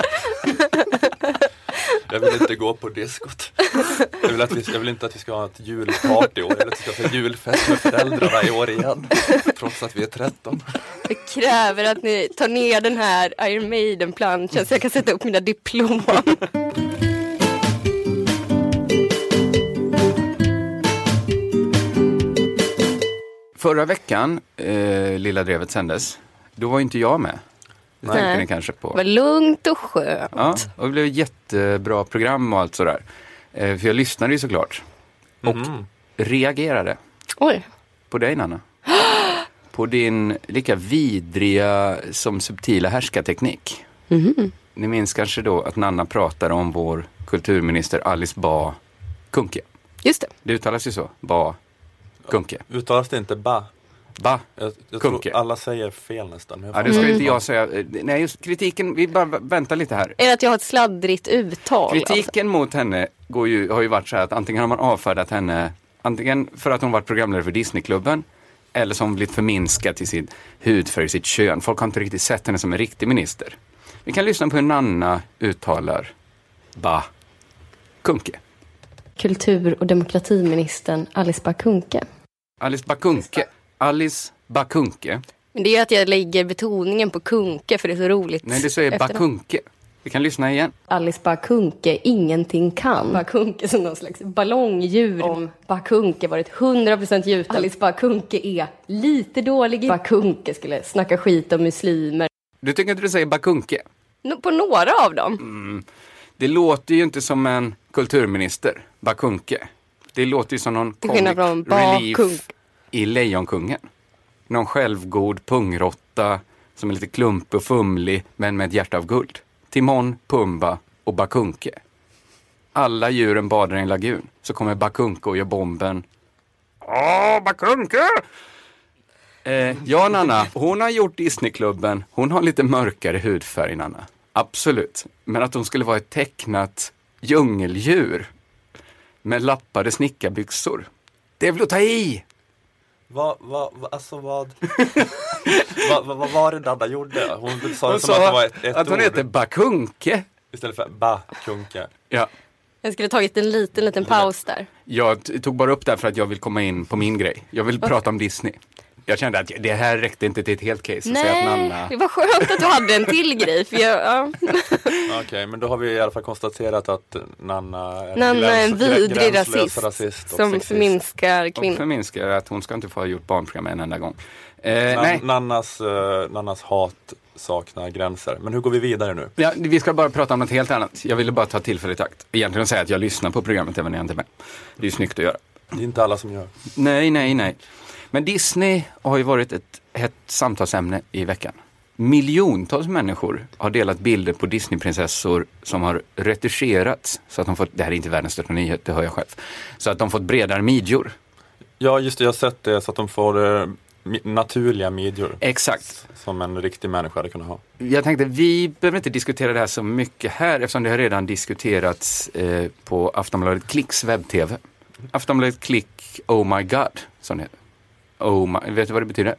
Jag vill inte gå på diskot. Jag vill, att vi, jag vill inte att vi ska ha ett julparty i år, jag vill att vi ska ha julfest med föräldrarna i år igen. Trots att vi är 13. Jag kräver att ni tar ner den här Iron Maiden-planschen så jag kan sätta upp mina diplom. Förra veckan, eh, Lilla Drevet sändes, då var inte jag med. Det tänkte ni kanske Det på. var lugnt och skönt. Ja, och det blev ett jättebra program och allt sådär. Eh, för jag lyssnade ju såklart. Och Mm. reagerade Oj. på dig Nanna. På din lika vidriga som subtila härskarteknik. Ni minns kanske då att Nanna pratade om vår kulturminister Alice Bah Kuhnke. Just det. Det uttalas ju så, Bah Kuhnke. Uttalas det inte ba? Ba. Jag, jag Kunke. tror alla säger fel nästan. Ja, det ska inte jag säga. Nej, just kritiken, vi bara väntar lite här. Är det att jag har ett sladdrigt uttal? alltså? Kritiken mot henne går ju, har ju varit så här att antingen har man avfärdat henne, antingen för att hon varit programledare för Disneyklubben, eller som blivit förminskad till sin hudfärg, sitt kön. Folk har inte riktigt sett henne som en riktig minister. Vi kan lyssna på hur Nanna uttalar Ba Kunke. Kultur och demokratiministern Alice Bah Kuhnke. Alice Bakunke. Alice Bakunke. Men det är ju att jag lägger betoningen på Kunke för det är så roligt. Nej, det säger. Bakunke. Vi kan lyssna igen. Alice Bah Kuhnke ingenting kan. Bah Kuhnke som någon slags ballongdjur. Om Bah Kuhnke varit 100% gjut. Alice Bah Kuhnke är lite dålig. Bah Kuhnke skulle snacka skit om muslimer. Du tycker inte du säger Bakunke? No- På några av dem. Mm. Det låter ju inte som en kulturminister, Bakunke. Det låter ju som någon Till comic från Bakunk. relief i Lejonkungen. Någon självgod pungråtta som är lite klumpig och fumlig men med ett hjärta av guld. Timon, Pumba och Bakunke. Alla djuren badar i en lagun. Så kommer Bakunke och gör bomben. Åh, Bakunke! Eh, ja, Nanna, hon har gjort Disneyklubben. Hon har lite mörkare hudfärg, Nanna. Absolut. Men att hon skulle vara ett tecknat djungeldjur med lappade snickarbyxor. Det är väl att ta i! Vad, vad, vad, alltså vad, vad, vad, vad var det Dada gjorde? Hon sa Hon som att det var ett, ett att hon ord heter Bakunke. istället för ba, kunke. Ja. Jag skulle tagit en liten, liten paus där. Jag tog bara upp det för att jag vill komma in på min grej. Jag vill prata om Disney. Jag kände att det här räckte inte till ett helt case. att säga att Nej, Nanna... det var skönt att du hade en till grej. För jag, ja. Okej, men då har vi i alla fall konstaterat att Nanna är Nanna är en gräns- grä- vidrig rasist, rasist och som sexist. förminskar Och kvinnor. förminskar att hon ska inte få ha gjort barnprogram en enda gång. Eh, Nan- nej, Nannas, eh, Nannas hat saknar gränser. Men hur går vi vidare nu? ja, vi ska bara prata om något helt annat. Jag ville bara ta tillfället i akt. Egentligen säga att jag lyssnar på programmet även när jag inte är med. Det är ju snyggt att göra. Det är inte alla som gör. Nej, nej, nej. Men Disney har ju varit ett hett samtalsämne i veckan. Miljontals människor har delat bilder på Disneyprinsessor som har retuscherats så att de fått, det här är inte världens största nyhet, det hör jag själv, så att de fått bredare midjor. Ja, just det, jag har sett det så att de får eh, naturliga midjor. Exakt. Som en riktig människa hade kunnat ha. Jag tänkte vi behöver inte diskutera det här så mycket här eftersom det har redan diskuterats eh, på Aftonbladet Klicks webb-tv. Aftonbladet Klick Oh My God, som det heter. Oh my, vet du vad det betyder?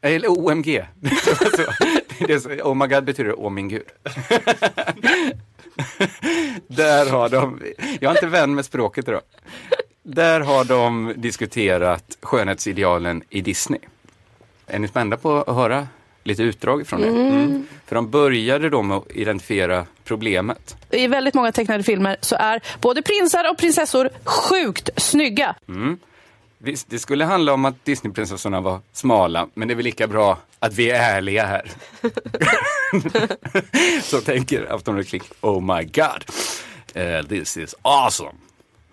Eller OMG. Det så. Det är så, oh my God betyder åh min gud. Där har de, jag är inte vän med språket idag. Där har de diskuterat skönhetsidealen i Disney. Är ni spända på att höra lite utdrag från det? Mm. För de började då med att identifiera problemet. I väldigt många tecknade filmer så är både prinsar och prinsessor sjukt snygga. Visst, det skulle handla om att Disneyprinsessorna var smala, men det är väl lika bra att vi är ärliga här. Så tänker Aftonbladet Klick, oh my god, Eh, this is awesome.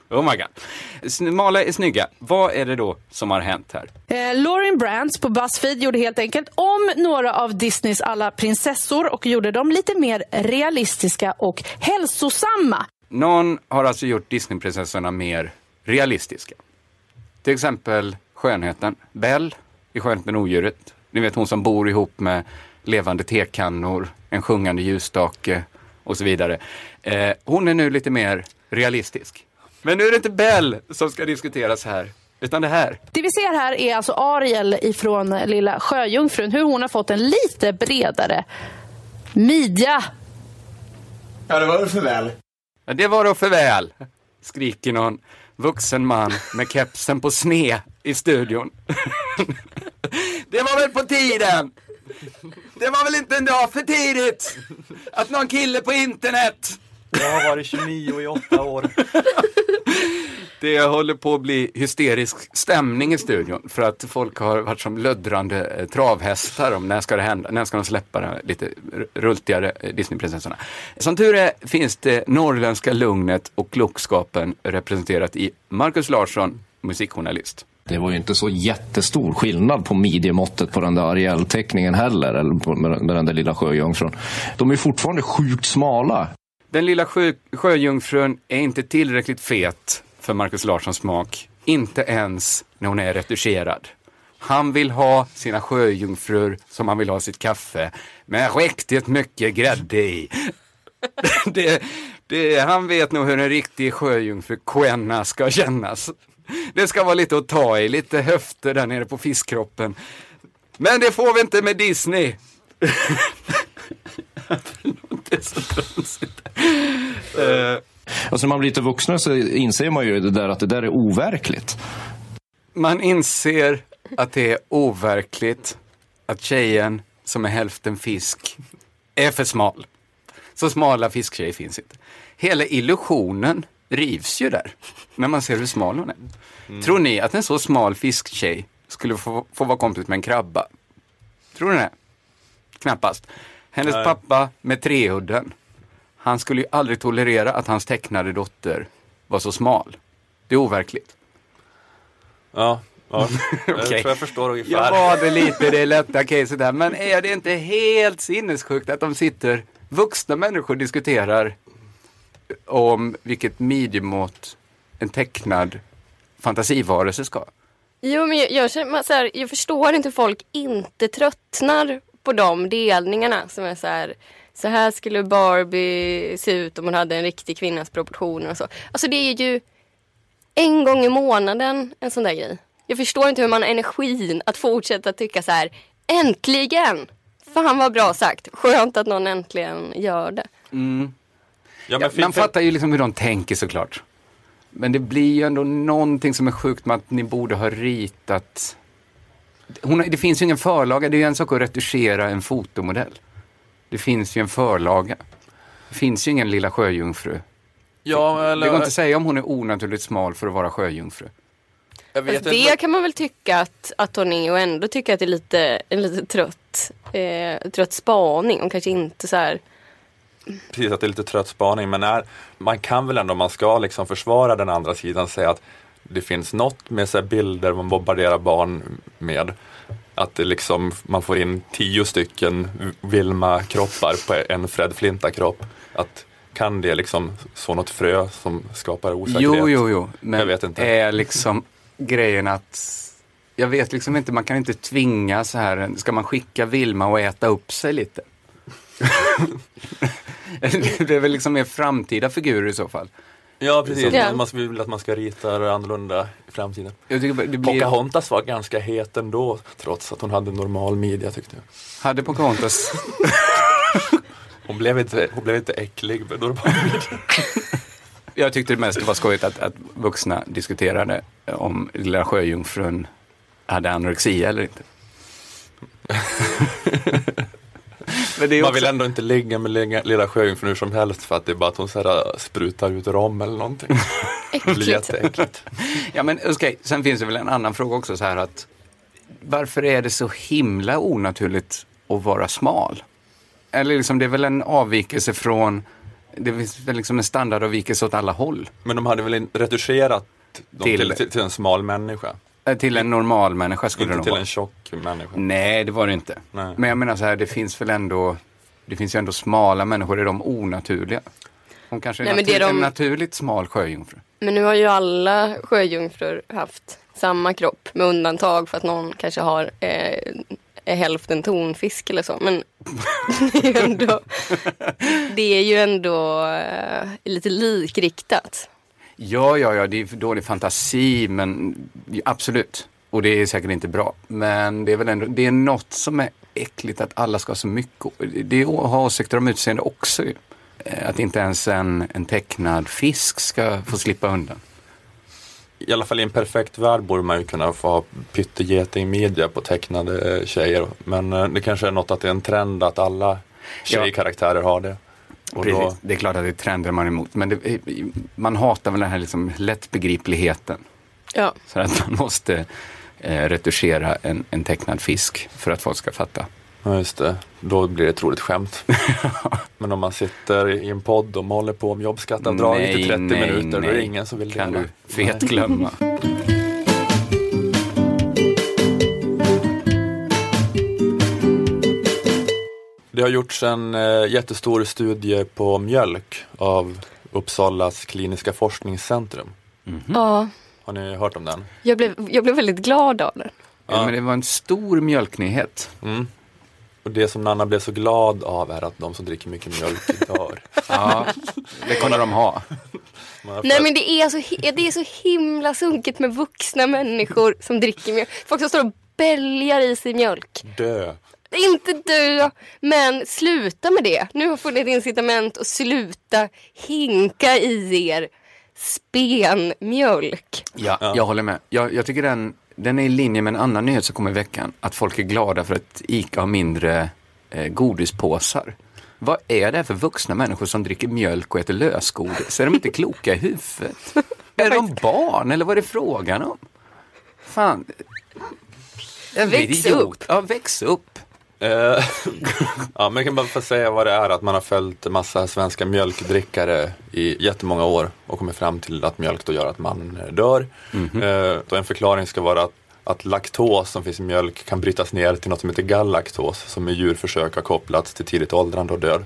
Oh my god. Smala är snygga. Vad är det då som har hänt här? Eh, Lauren Brandt på Buzzfeed gjorde helt enkelt om några av Disneys alla prinsessor och gjorde dem lite mer realistiska och hälsosamma. Någon har alltså gjort Disneyprinsessorna mer realistiska. Till exempel skönheten. Belle i Skönheten och odjuret. Ni vet hon som bor ihop med levande tekannor, en sjungande ljusstake och så vidare. Eh, hon är nu lite mer realistisk. Men nu är det inte Belle som ska diskuteras här, utan det här. Det vi ser här är alltså Ariel ifrån Lilla Sjöjungfrun, hur hon har fått en lite bredare midja. Ja, det var väl för väl. Ja, det var då för väl, skriker någon vuxen man med kepsen på sne i studion. det var väl på tiden! Det var väl inte en dag för tidigt att någon kille på internet Jag har varit 29 i åtta år. Det håller på att bli hysterisk stämning i studion för att folk har varit som löddrande eh, travhästar om när ska det hända, när ska de släppa de lite rultigare eh, Disneyprinsessorna. Som tur är finns det norrländska lugnet och klokskapen representerat i Markus Larsson, musikjournalist. Det var ju inte så jättestor skillnad på midjemåttet på den där Ariel-teckningen heller, eller på, med, med den där lilla sjöjungfrun. De är fortfarande sjukt smala. Den lilla sjö, sjöjungfrun är inte tillräckligt fet för Markus Larssons smak. Inte ens när hon är retuscherad. Han vill ha sina sjöjungfrur som han vill ha sitt kaffe med riktigt mycket grädde i. Det, det, han vet nog hur en riktig sjöjungfrukvenna ska kännas. Det ska vara lite att ta i, lite höfter där nere på fiskkroppen. Men det får vi inte med Disney. det är så tramsigt. Uh, eh, alltså när man blir lite vuxnare så inser man ju det där att det där är overkligt. Man inser att det är overkligt att tjejen som är hälften fisk är för smal. Så smala fisktjejer finns inte. Hela illusionen rivs ju där, när man ser hur smal hon är. Mm. Tror ni att en så smal fisktjej skulle få, få vara kompis med en krabba? Tror ni det? Knappast. Hennes Nej. pappa med treudden, han skulle ju aldrig tolerera att hans tecknade dotter var så smal. Det är overkligt. Ja, ja. jag tror jag förstår ungefär. Jag var det lite det lätta caset där, men är det inte helt sinnessjukt att de sitter, vuxna människor diskuterar om vilket midjemått en tecknad fantasivarelse ska. Jo, men jag, jag, så här, jag förstår inte folk inte tröttnar på de delningarna som är så här så här skulle Barbie se ut om hon hade en riktig kvinnas proportioner och så. Alltså det är ju en gång i månaden en sån där grej. Jag förstår inte hur man har energin att fortsätta tycka så här äntligen! Fan vad bra sagt. Skönt att någon äntligen gör det. Mm. Ja, ja, man fattar ju liksom hur de tänker såklart. Men det blir ju ändå någonting som är sjukt med att ni borde ha ritat. Hon, det finns ju ingen förlaga, det är ju en sak att retuschera en fotomodell. Det finns ju en förlaga. Det finns ju ingen lilla sjöjungfru. Ja, eller... Det går inte att säga om hon är onaturligt smal för att vara sjöjungfru. Alltså det kan man väl tycka att, att hon är och ändå tycka att det är lite, en lite trött, eh, trött spaning. Hon kanske inte så här precis att det är lite trött spaning, men är, man kan väl ändå, om man ska liksom försvara den andra sidan, säga att det finns något med så bilder man bombarderar barn med. Att det liksom, man får in tio stycken Vilma-kroppar på en Fred Flinta-kropp. Att kan det liksom så något frö som skapar osäkerhet? Jo, jo, jo. Men jag vet inte. är liksom grejen att jag vet liksom inte, man kan inte tvinga så här, ska man skicka Vilma och äta upp sig lite? det är väl liksom mer framtida figurer i så fall. Ja precis, ja. man vill att man ska rita det annorlunda i framtiden. Jag det blir... Pocahontas var ganska het ändå trots att hon hade normal midja tyckte jag. Hade Pocahontas? hon, blev inte, hon blev inte äcklig med normal midja. jag tyckte det mest var skojigt att, att vuxna diskuterade om lilla sjöjungfrun hade anorexia eller inte. också... Man vill ändå inte ligga med lilla sjöjungfrun hur som helst för att det är bara att hon så här, äh, sprutar ut rom eller någonting. det blir jätteäckligt. ja men okej, okay. sen finns det väl en annan fråga också så här att varför är det så himla onaturligt att vara smal? Eller liksom det är väl en avvikelse från, det är väl liksom en standardavvikelse åt alla håll. Men de hade väl retuscherat till, till, till en smal människa? Eh, till en normal människa skulle inte det till vara. en tjock människa. Nej, det var det inte. Nej. Men jag menar så här, det finns väl ändå, det finns ju ändå smala människor, är de onaturliga? Hon kanske är Nej, natur, de... en naturligt smal sjöjungfru. Men nu har ju alla sjöjungfrur haft samma kropp med undantag för att någon kanske har eh, är hälften tonfisk eller så. Men det är ju ändå, det är ju ändå eh, lite likriktat. Ja, ja, ja, det är dålig fantasi, men absolut. Och det är säkert inte bra. Men det är väl ändå, det är något som är äckligt att alla ska ha så mycket. Det är att ha åsikter om utseende också ju. Eh, att inte ens en, en tecknad fisk ska få slippa undan. I alla fall i en perfekt värld borde man ju kunna få ha pyttegeting media på tecknade tjejer. Men eh, det kanske är något att det är en trend att alla tjejkaraktärer har det. Precis, då... det är klart att det är trender man är emot. Men det, man hatar väl den här liksom lättbegripligheten. Ja. Så att man måste eh, retuschera en, en tecknad fisk för att folk ska fatta. Ja, just det. Då blir det ett roligt skämt. Men om man sitter i en podd och håller på om jobbskatteavdraget i 30 nej, minuter, nej. då är det ingen som vill kan dela. Kan du fet glömma. Det har gjorts en eh, jättestor studie på mjölk av Uppsalas kliniska forskningscentrum. Mm -hmm. Ja. Har ni hört om den? Jag blev, jag blev väldigt glad av den. Ja, men det var en stor mjölknyhet. Mm. Och det som Nanna blev så glad av är att de som dricker mycket mjölk dör. Ja, det kommer de ha. Nej men det är, så, det är så himla sunkigt med vuxna människor som dricker mjölk. Folk som står och bälgar i sig mjölk. Dö. Inte dö, men sluta med det. Nu har funnits ett incitament att sluta hinka i er spenmjölk. Ja, jag håller med. Jag, jag tycker den, den är i linje med en annan nyhet som kom i veckan. Att folk är glada för att ICA har mindre eh, godispåsar. Vad är det för vuxna människor som dricker mjölk och äter lösgodis? Är de inte kloka i huvudet? Är de barn eller vad är det frågan om? Fan. En Väx idiot. upp. Ja, väx upp. Eh, ja, men jag kan bara få säga vad det är att man har följt massa svenska mjölkdrickare i jättemånga år och kommit fram till att mjölk då gör att man eh, dör. Eh, då en förklaring ska vara att, att laktos som finns i mjölk kan brytas ner till något som heter gallaktos som i djurförsök har kopplats till tidigt åldrande och död.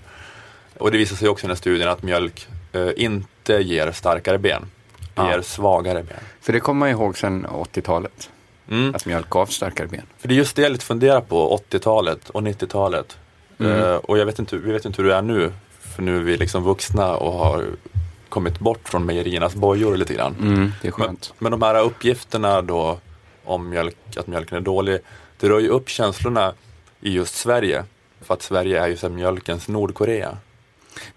Och det visar sig också i den här studien att mjölk inte ger starkare ben. Det Ja. ger svagare ben. För det kommer man ihåg sedan 80-talet. Mm. Att mjölk gav starkare ben. För det är just det jag lite funderar på, 80-talet och 90-talet. Mm. Eh, och jag vet inte, vi vet inte hur det är nu, för nu är vi liksom vuxna och har kommit bort från mejeriernas bojor lite grann. Mm, det är Men, skönt. men de här uppgifterna då om mjölk, att mjölken är dålig, det rör ju upp känslorna i just Sverige. För att Sverige är ju så mjölkens Nordkorea.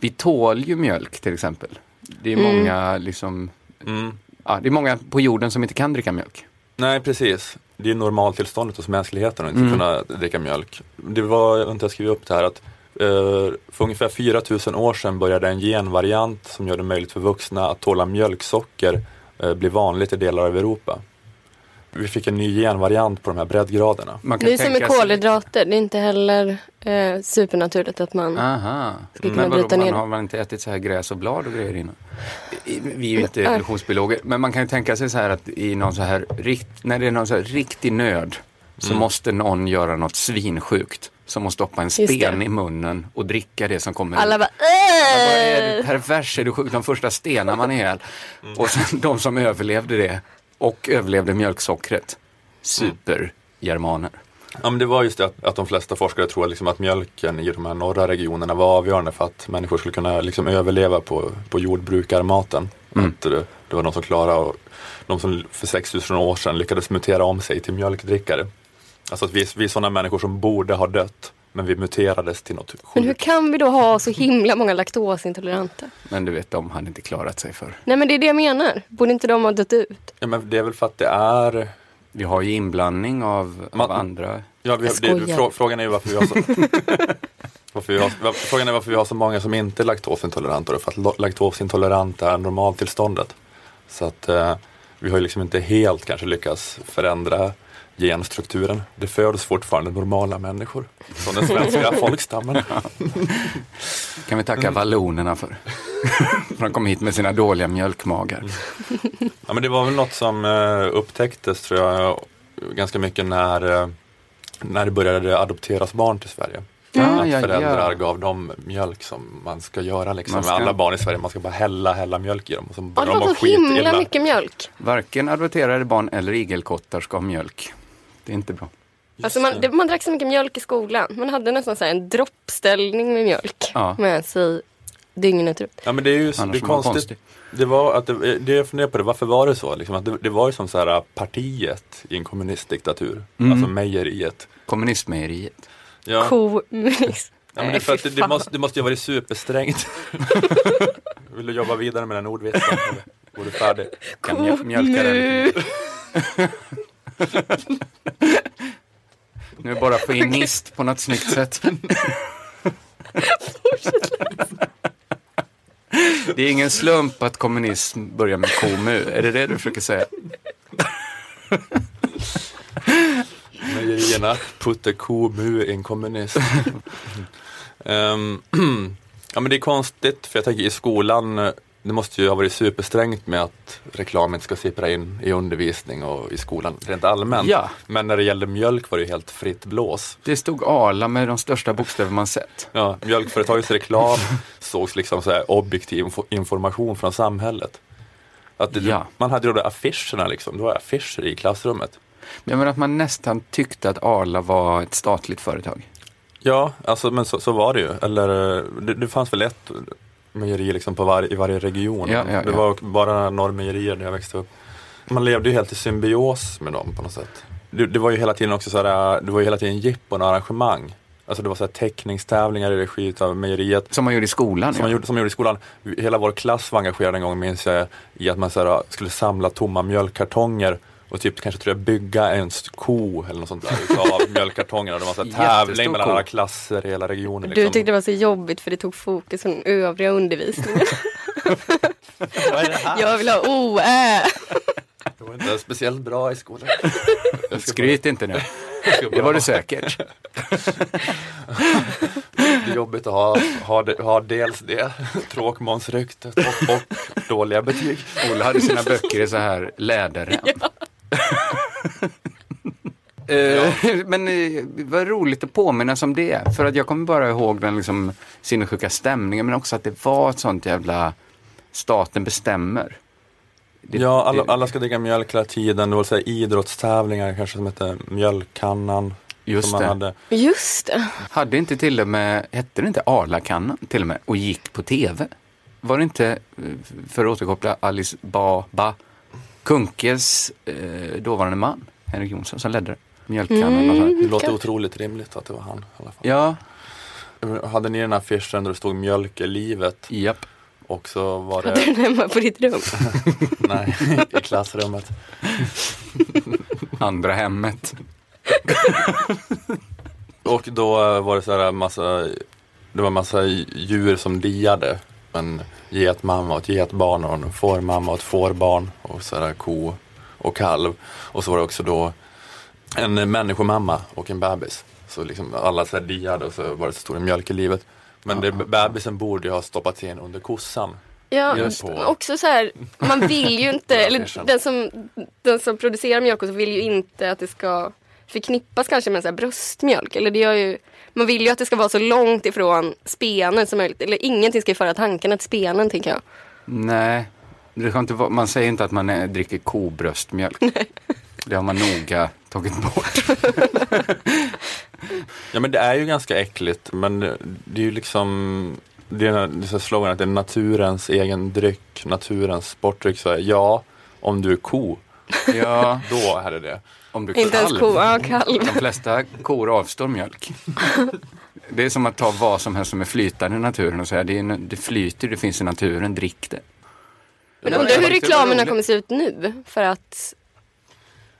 Vi tål ju mjölk till exempel. Det är Mm. många liksom, Mm. ja, det är många på jorden som inte kan dricka mjölk. Nej, precis. Det är normaltillståndet hos mänskligheten att inte Mm. kunna dricka mjölk. Det var, jag inte skrivit upp det här, att eh, för ungefär 4000 år sedan började en genvariant som gör det möjligt för vuxna att tåla mjölksocker eh, bli vanligt i delar av Europa. Vi fick en ny genvariant på de här breddgraderna. Man Det är som med kolhydrater. Det är inte heller eh, supernaturligt att man... Aha. Skulle kunna Men vadå, bryta man ner har man inte ätit så här gräs och blad och grejer innan? Vi är ju inte evolutionsbiologer, men man kan ju tänka sig så här att i någon så här, när det är någon så här riktig nöd så Mm. måste någon göra något svinsjukt. Som måste stoppa en sten i munnen och dricka det som kommer Alla ut. bara Ja, vad är du "Åh!" pervers? Är du sjuk? De första stenar man ihjäl. Och sen de som överlevde det och överlevde mjölksockret. Supergermaner. Ja, men det var just det att, att de flesta forskare tror liksom att mjölken i de här norra regionerna var avgörande för att människor skulle kunna liksom överleva på, på jordbrukarmaten. Mm. Att det, det var de som klarade och de som för 6000 år sedan lyckades mutera om sig till mjölkdrickare. Alltså att vi, vi är sådana människor som borde ha dött men vi muterades till något Men hur sjukt. kan vi då ha så himla många laktosintoleranta? Men du vet, de hade inte klarat sig för. Nej men det är det jag menar. Borde inte de ha dött ut? Ja, men det är väl för att det är Vi har ju inblandning av, av Man- andra. Ja, vi, Jag det, frå, frågan är ju varför vi har så varför vi har, Frågan är varför vi har så många som inte är laktosintoleranta då, för att laktosintolerant är normaltillståndet. Så att eh, vi har ju liksom inte helt kanske lyckats förändra genstrukturen. Det föds fortfarande normala människor från den svenska folkstammen. kan vi tacka vallonerna för. för de kom hit med sina dåliga mjölkmagar. Ja, men det var väl något som eh, upptäcktes tror jag ganska mycket när, eh, när det började adopteras barn till Sverige. Mm. Att föräldrar ja. gav dem mjölk som man ska göra liksom. Man ska- Med alla barn i Sverige, man ska bara hälla, hälla mjölk i dem. Och så Ja, det de var så himla skitilla. mycket mjölk. Varken adopterade barn eller igelkottar ska ha mjölk. Det är inte bra. Alltså man, det, man drack så mycket mjölk i skolan. Man hade nästan så här en droppställning med mjölk Ja. med sig dygnet runt. Ja men det är ju Annars det är konstigt. konstig. Det var att det, det jag funderar på det, varför var det så? Liksom, att det, det var ju som så här partiet i en kommunistdiktatur. Mm. Alltså mejeriet. Kommunistmejeriet. Ja. Kommunism. Ja, men det, för att det, det, måste, det måste ju ha varit supersträngt. Vill du jobba vidare med den ordvitsen? Var du färdig? Kan mjöl- mjölka den. Nu är bara feminist på något snyggt sätt. Det är ingen slump att kommunism börjar med komu. Är det det du försöker säga? Mejerierna putte ko mu en kommunist. Ehm, ja men det är konstigt för jag tänker i skolan det måste ju ha varit supersträngt med att reklam inte ska sippra in i undervisning och i skolan rent allmänt. Ja. Men när det gällde mjölk var det ju helt fritt blås. Det stod Arla med de största bokstäver man sett. Ja, mjölkföretagets reklam sågs liksom så här objektiv info- information från samhället. Att det, Ja. Man hade ju de där affischerna liksom, det var affischer i klassrummet. Jag menar att man nästan tyckte att Arla var ett statligt företag. Ja, alltså, men så, så var det ju. Eller, det, det fanns väl ett mejeri liksom på var, i varje region. Ja, ja, det var bara Norrmejerier där jag växte upp. Man levde ju helt i symbios med dem på något sätt. Det, det var ju hela tiden också så här, det var ju hela tiden jippon och arrangemang. Alltså det var så här teckningstävlingar i regi av mejeriet. Som man gjorde i skolan. Som ja. man gjorde, som man gjorde i skolan. Hela vår klass var engagerad en gång minns jag i att man så här, skulle samla tomma mjölkkartonger och typ kanske tror jag bygga en ko eller något sånt där utav mjölkkartongerna. Det var så tävling mellan ko. alla klasser i hela regionen. Du Liksom. tyckte det var så jobbigt för det tog fokus från övriga undervisningen. Vad är det här? Jag vill ha OÄ. Det var inte speciellt bra i skolan. Skryt inte nu. bara- Det var du säkert. Det är jobbigt att ha, ha, det, ha dels det, tråkmånsryktet och, och dåliga betyg. Ola hade sina böcker i så här läderrem. Eh, Men eh, vad roligt att påminnas om det. För att jag kommer bara ihåg den liksom sinnessjuka stämningen men också att det var ett sånt jävla staten bestämmer. Det- Ja, alla, det- alla ska dricka mjölk hela tiden. Det var så här idrottstävlingar kanske som hette Mjölkkannan. Just som man det. hade. Just det. Hade inte till och med, hette det inte Arlakannan till och med och gick på tv? Var det inte, eh, för att återkoppla Alice Baba Kunkes eh, dåvarande man, Henrik Jonsson, som ledde det? Mjölkkannan här. Det låter otroligt rimligt att det var han. I alla fall. Ja, Hade ni den här affischen där det stod mjölk är livet? japp. Och så var Hade du det, den hemma på ditt rum? nej, i klassrummet. Andra hemmet. Och då var det så här massa, det var massa djur som diade. En getmamma och ett getbarn och en fårmamma och ett fårbarn och så här ko och kalv. Och så var det också då en människomamma och en bebis. Så liksom alla så här diade och så var det så stor mjölk i livet. Men det, bebisen borde ju ha stoppats in under kossan. Ja, också så här, man vill ju inte, eller den som, den som producerar mjölk vill ju inte att det ska förknippas kanske med så här bröstmjölk. Eller det gör ju, man vill ju att det ska vara så långt ifrån spenen som möjligt. Eller ingenting ska ju föra tankarna till spenen tänker jag. Nej, det ska inte vara, man säger inte att man eh, dricker kobröstmjölk. Det har man noga tagit bort. Ja men det är ju ganska äckligt men det är ju liksom det är, det är så slogan att det är naturens egen dryck, naturens sportdryck. Så är, ja, om du är ko, Ja, då är det det. Om du Inte ens kalv. ko, ja kalv. De flesta kor avstår mjölk. Det är som att ta vad som helst som är flytande i naturen och säga det, är, det flyter, det finns i naturen, drick det. Men undrar hur reklamerna kommer se ut nu. För att,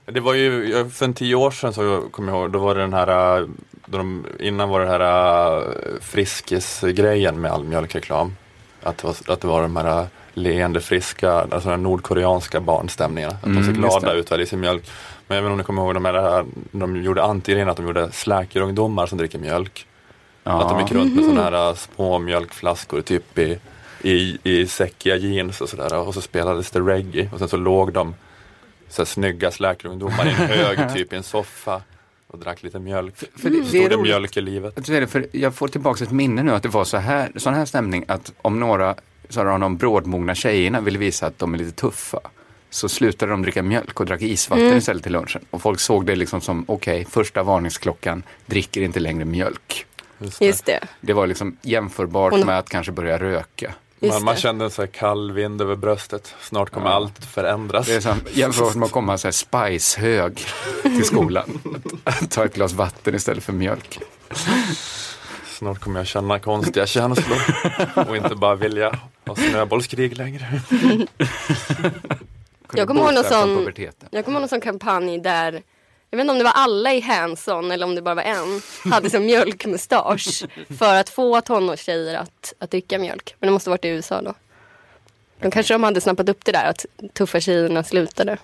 Det var ju, för en tio år sedan så kommer jag ihåg, då var det den här, då de, innan var det här äh, Friskis-grejen med all mjölkreklam. Att det var, att det var de här äh, leende, friska, alltså den nordkoreanska barnstämningen. Att de Mm, ser glada ut, väljer sin mjölk. Men inte om ni kommer ihåg de här, de gjorde antigrejen att de gjorde släkerungdomar som dricker mjölk. Att de gick runt med sådana här äh, små mjölkflaskor typ i, i, i säckiga jeans och sådär. Och så spelades det reggae och sen så låg de så här, snygga släkerungdomar i en hög typ i en soffa och drack lite mjölk. För det, Så det är stod det mjölk i livet. Det, för jag får tillbaka ett minne nu att det var så här, sån här stämning att om några så de brådmogna tjejerna ville visa att de är lite tuffa så slutade de dricka mjölk och drack isvatten istället till lunchen. Och folk såg det liksom som, okej, första varningsklockan, dricker inte längre mjölk. Just det. just det. Det var liksom jämförbart Hon- med att kanske börja röka. Man, man kände en så här kall vind över bröstet. Snart kommer Ja. allt förändras. Det är som, jämfört med att komma så här spice-hög till skolan. Ta ett glas vatten istället för mjölk. Snart kommer jag känna konstiga känslor och inte bara vilja ha snöbollskrig längre. Jag kommer ihåg någon sån-. Jag kommer ihåg någon sån kampanj där, jag vet inte om det var alla i Hanson eller om det bara var en, hade som mjölkmustasch för att få tonårstjejer att, att dricka mjölk. Men det måste varit i USA då. Då kanske de hade snappat upp det där att tuffa tjejerna slutade.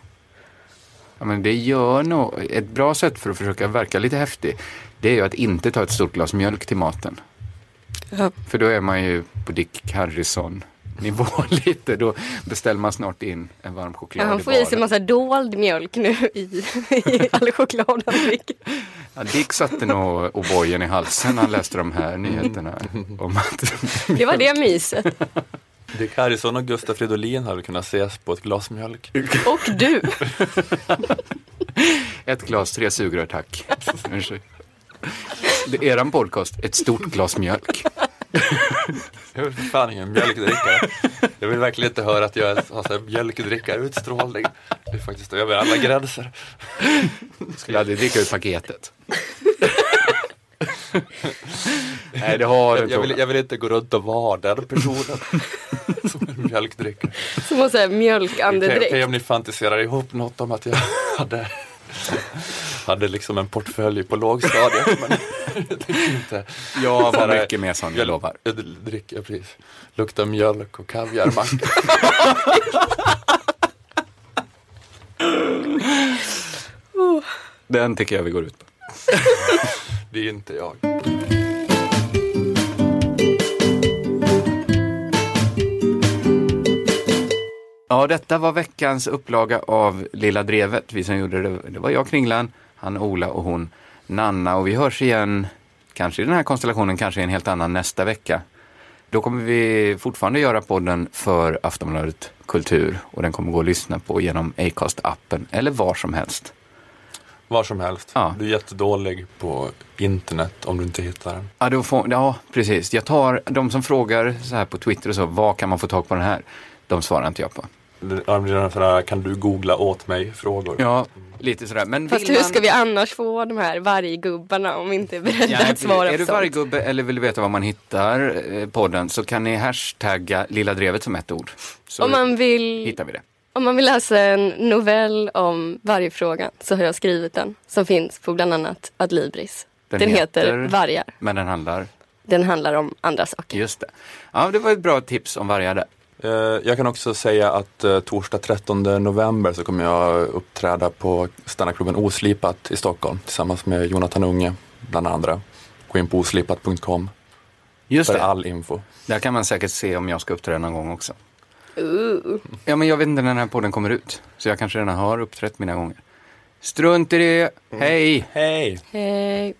Ja, men det gör nog, ett bra sätt för att försöka verka lite häftig, det är ju att inte ta ett stort glas mjölk till maten. Ja. För då är man ju på Dick Harrison nivå lite. Då beställer man snart in en varm choklad Ja, han får i sig massa dold mjölk nu i, i all choklad han dricker. Ja, Dick satte nog O'boyen i halsen när han läste de här nyheterna. Om att Det var det myset. Dick Harrison och Gustaf Fridolin hade kunnat ses på ett glas mjölk. Och du. Ett glas, tre sugrör tack. Det är eran podcast, ett stort glas mjölk. Jag är för fan ingen mjölkdrickare. Jag vill verkligen inte höra att jag har mjölkdrickarutstrålning. Det är faktiskt över alla gränser. Skulle aldrig dricka ur paketet. Nej, det har jag, jag, vill, jag vill inte gå runt och vara den personen som är mjölkdrickare. Som har såhär Okej mjölkandedräkt. okej om ni fantiserar ihop något om att jag hade, hade liksom en portfölj på lågstadiet. Men jag inte. Jag var här, mycket mer sån, jag lovar. Jag dricker, precis. Luktar mjölk och kaviarmacka. Den tycker jag vi går ut på. Det är inte jag. Ja, detta var veckans upplaga av Lilla Drevet. Vi som gjorde det, det var jag, Kringlan, han Ola och hon Nanna. Och vi hörs igen, kanske i den här konstellationen, kanske i en helt annan nästa vecka. Då kommer vi fortfarande göra podden för Aftonbladet Kultur och den kommer gå att lyssna på genom Acast-appen eller var som helst. Var som helst. Ja. Du är jättedålig på internet om du inte hittar den. Ja, då får, ja, precis. Jag tar de som frågar så här på Twitter och så, vad kan man få tag på den här? De svarar inte jag på. Är den här, kan du googla åt mig frågor? Ja, lite sådär. Men Fast hur man- ska vi annars få de här varggubbarna om vi inte är beredda Ja, att svara är på du sånt? varggubbe eller vill du veta var man hittar eh, podden så kan ni hashtagga Lilla Drevet som ett ord. Så Om man, vill, hittar vi det. om man vill läsa en novell om vargfrågan så har jag skrivit den. Som finns på bland annat Adlibris. Den, heter, Vargar. Men den handlar, Den handlar om andra saker. just det. Ja, det var ett bra tips om vargar där. Eh, Jag kan också säga att eh, torsdag 13 november så kommer jag uppträda på standardklubben Oslipat i Stockholm tillsammans med Jonathan Unge bland andra. Gå in på oslipat.com Just för det. all info. Där kan man säkert se om jag ska uppträda någon gång också. Uh. Ja, men jag vet inte när den här podden kommer ut. Så jag kanske redan har uppträtt mina gånger. Strunt i det. Hej! Hej! Hej.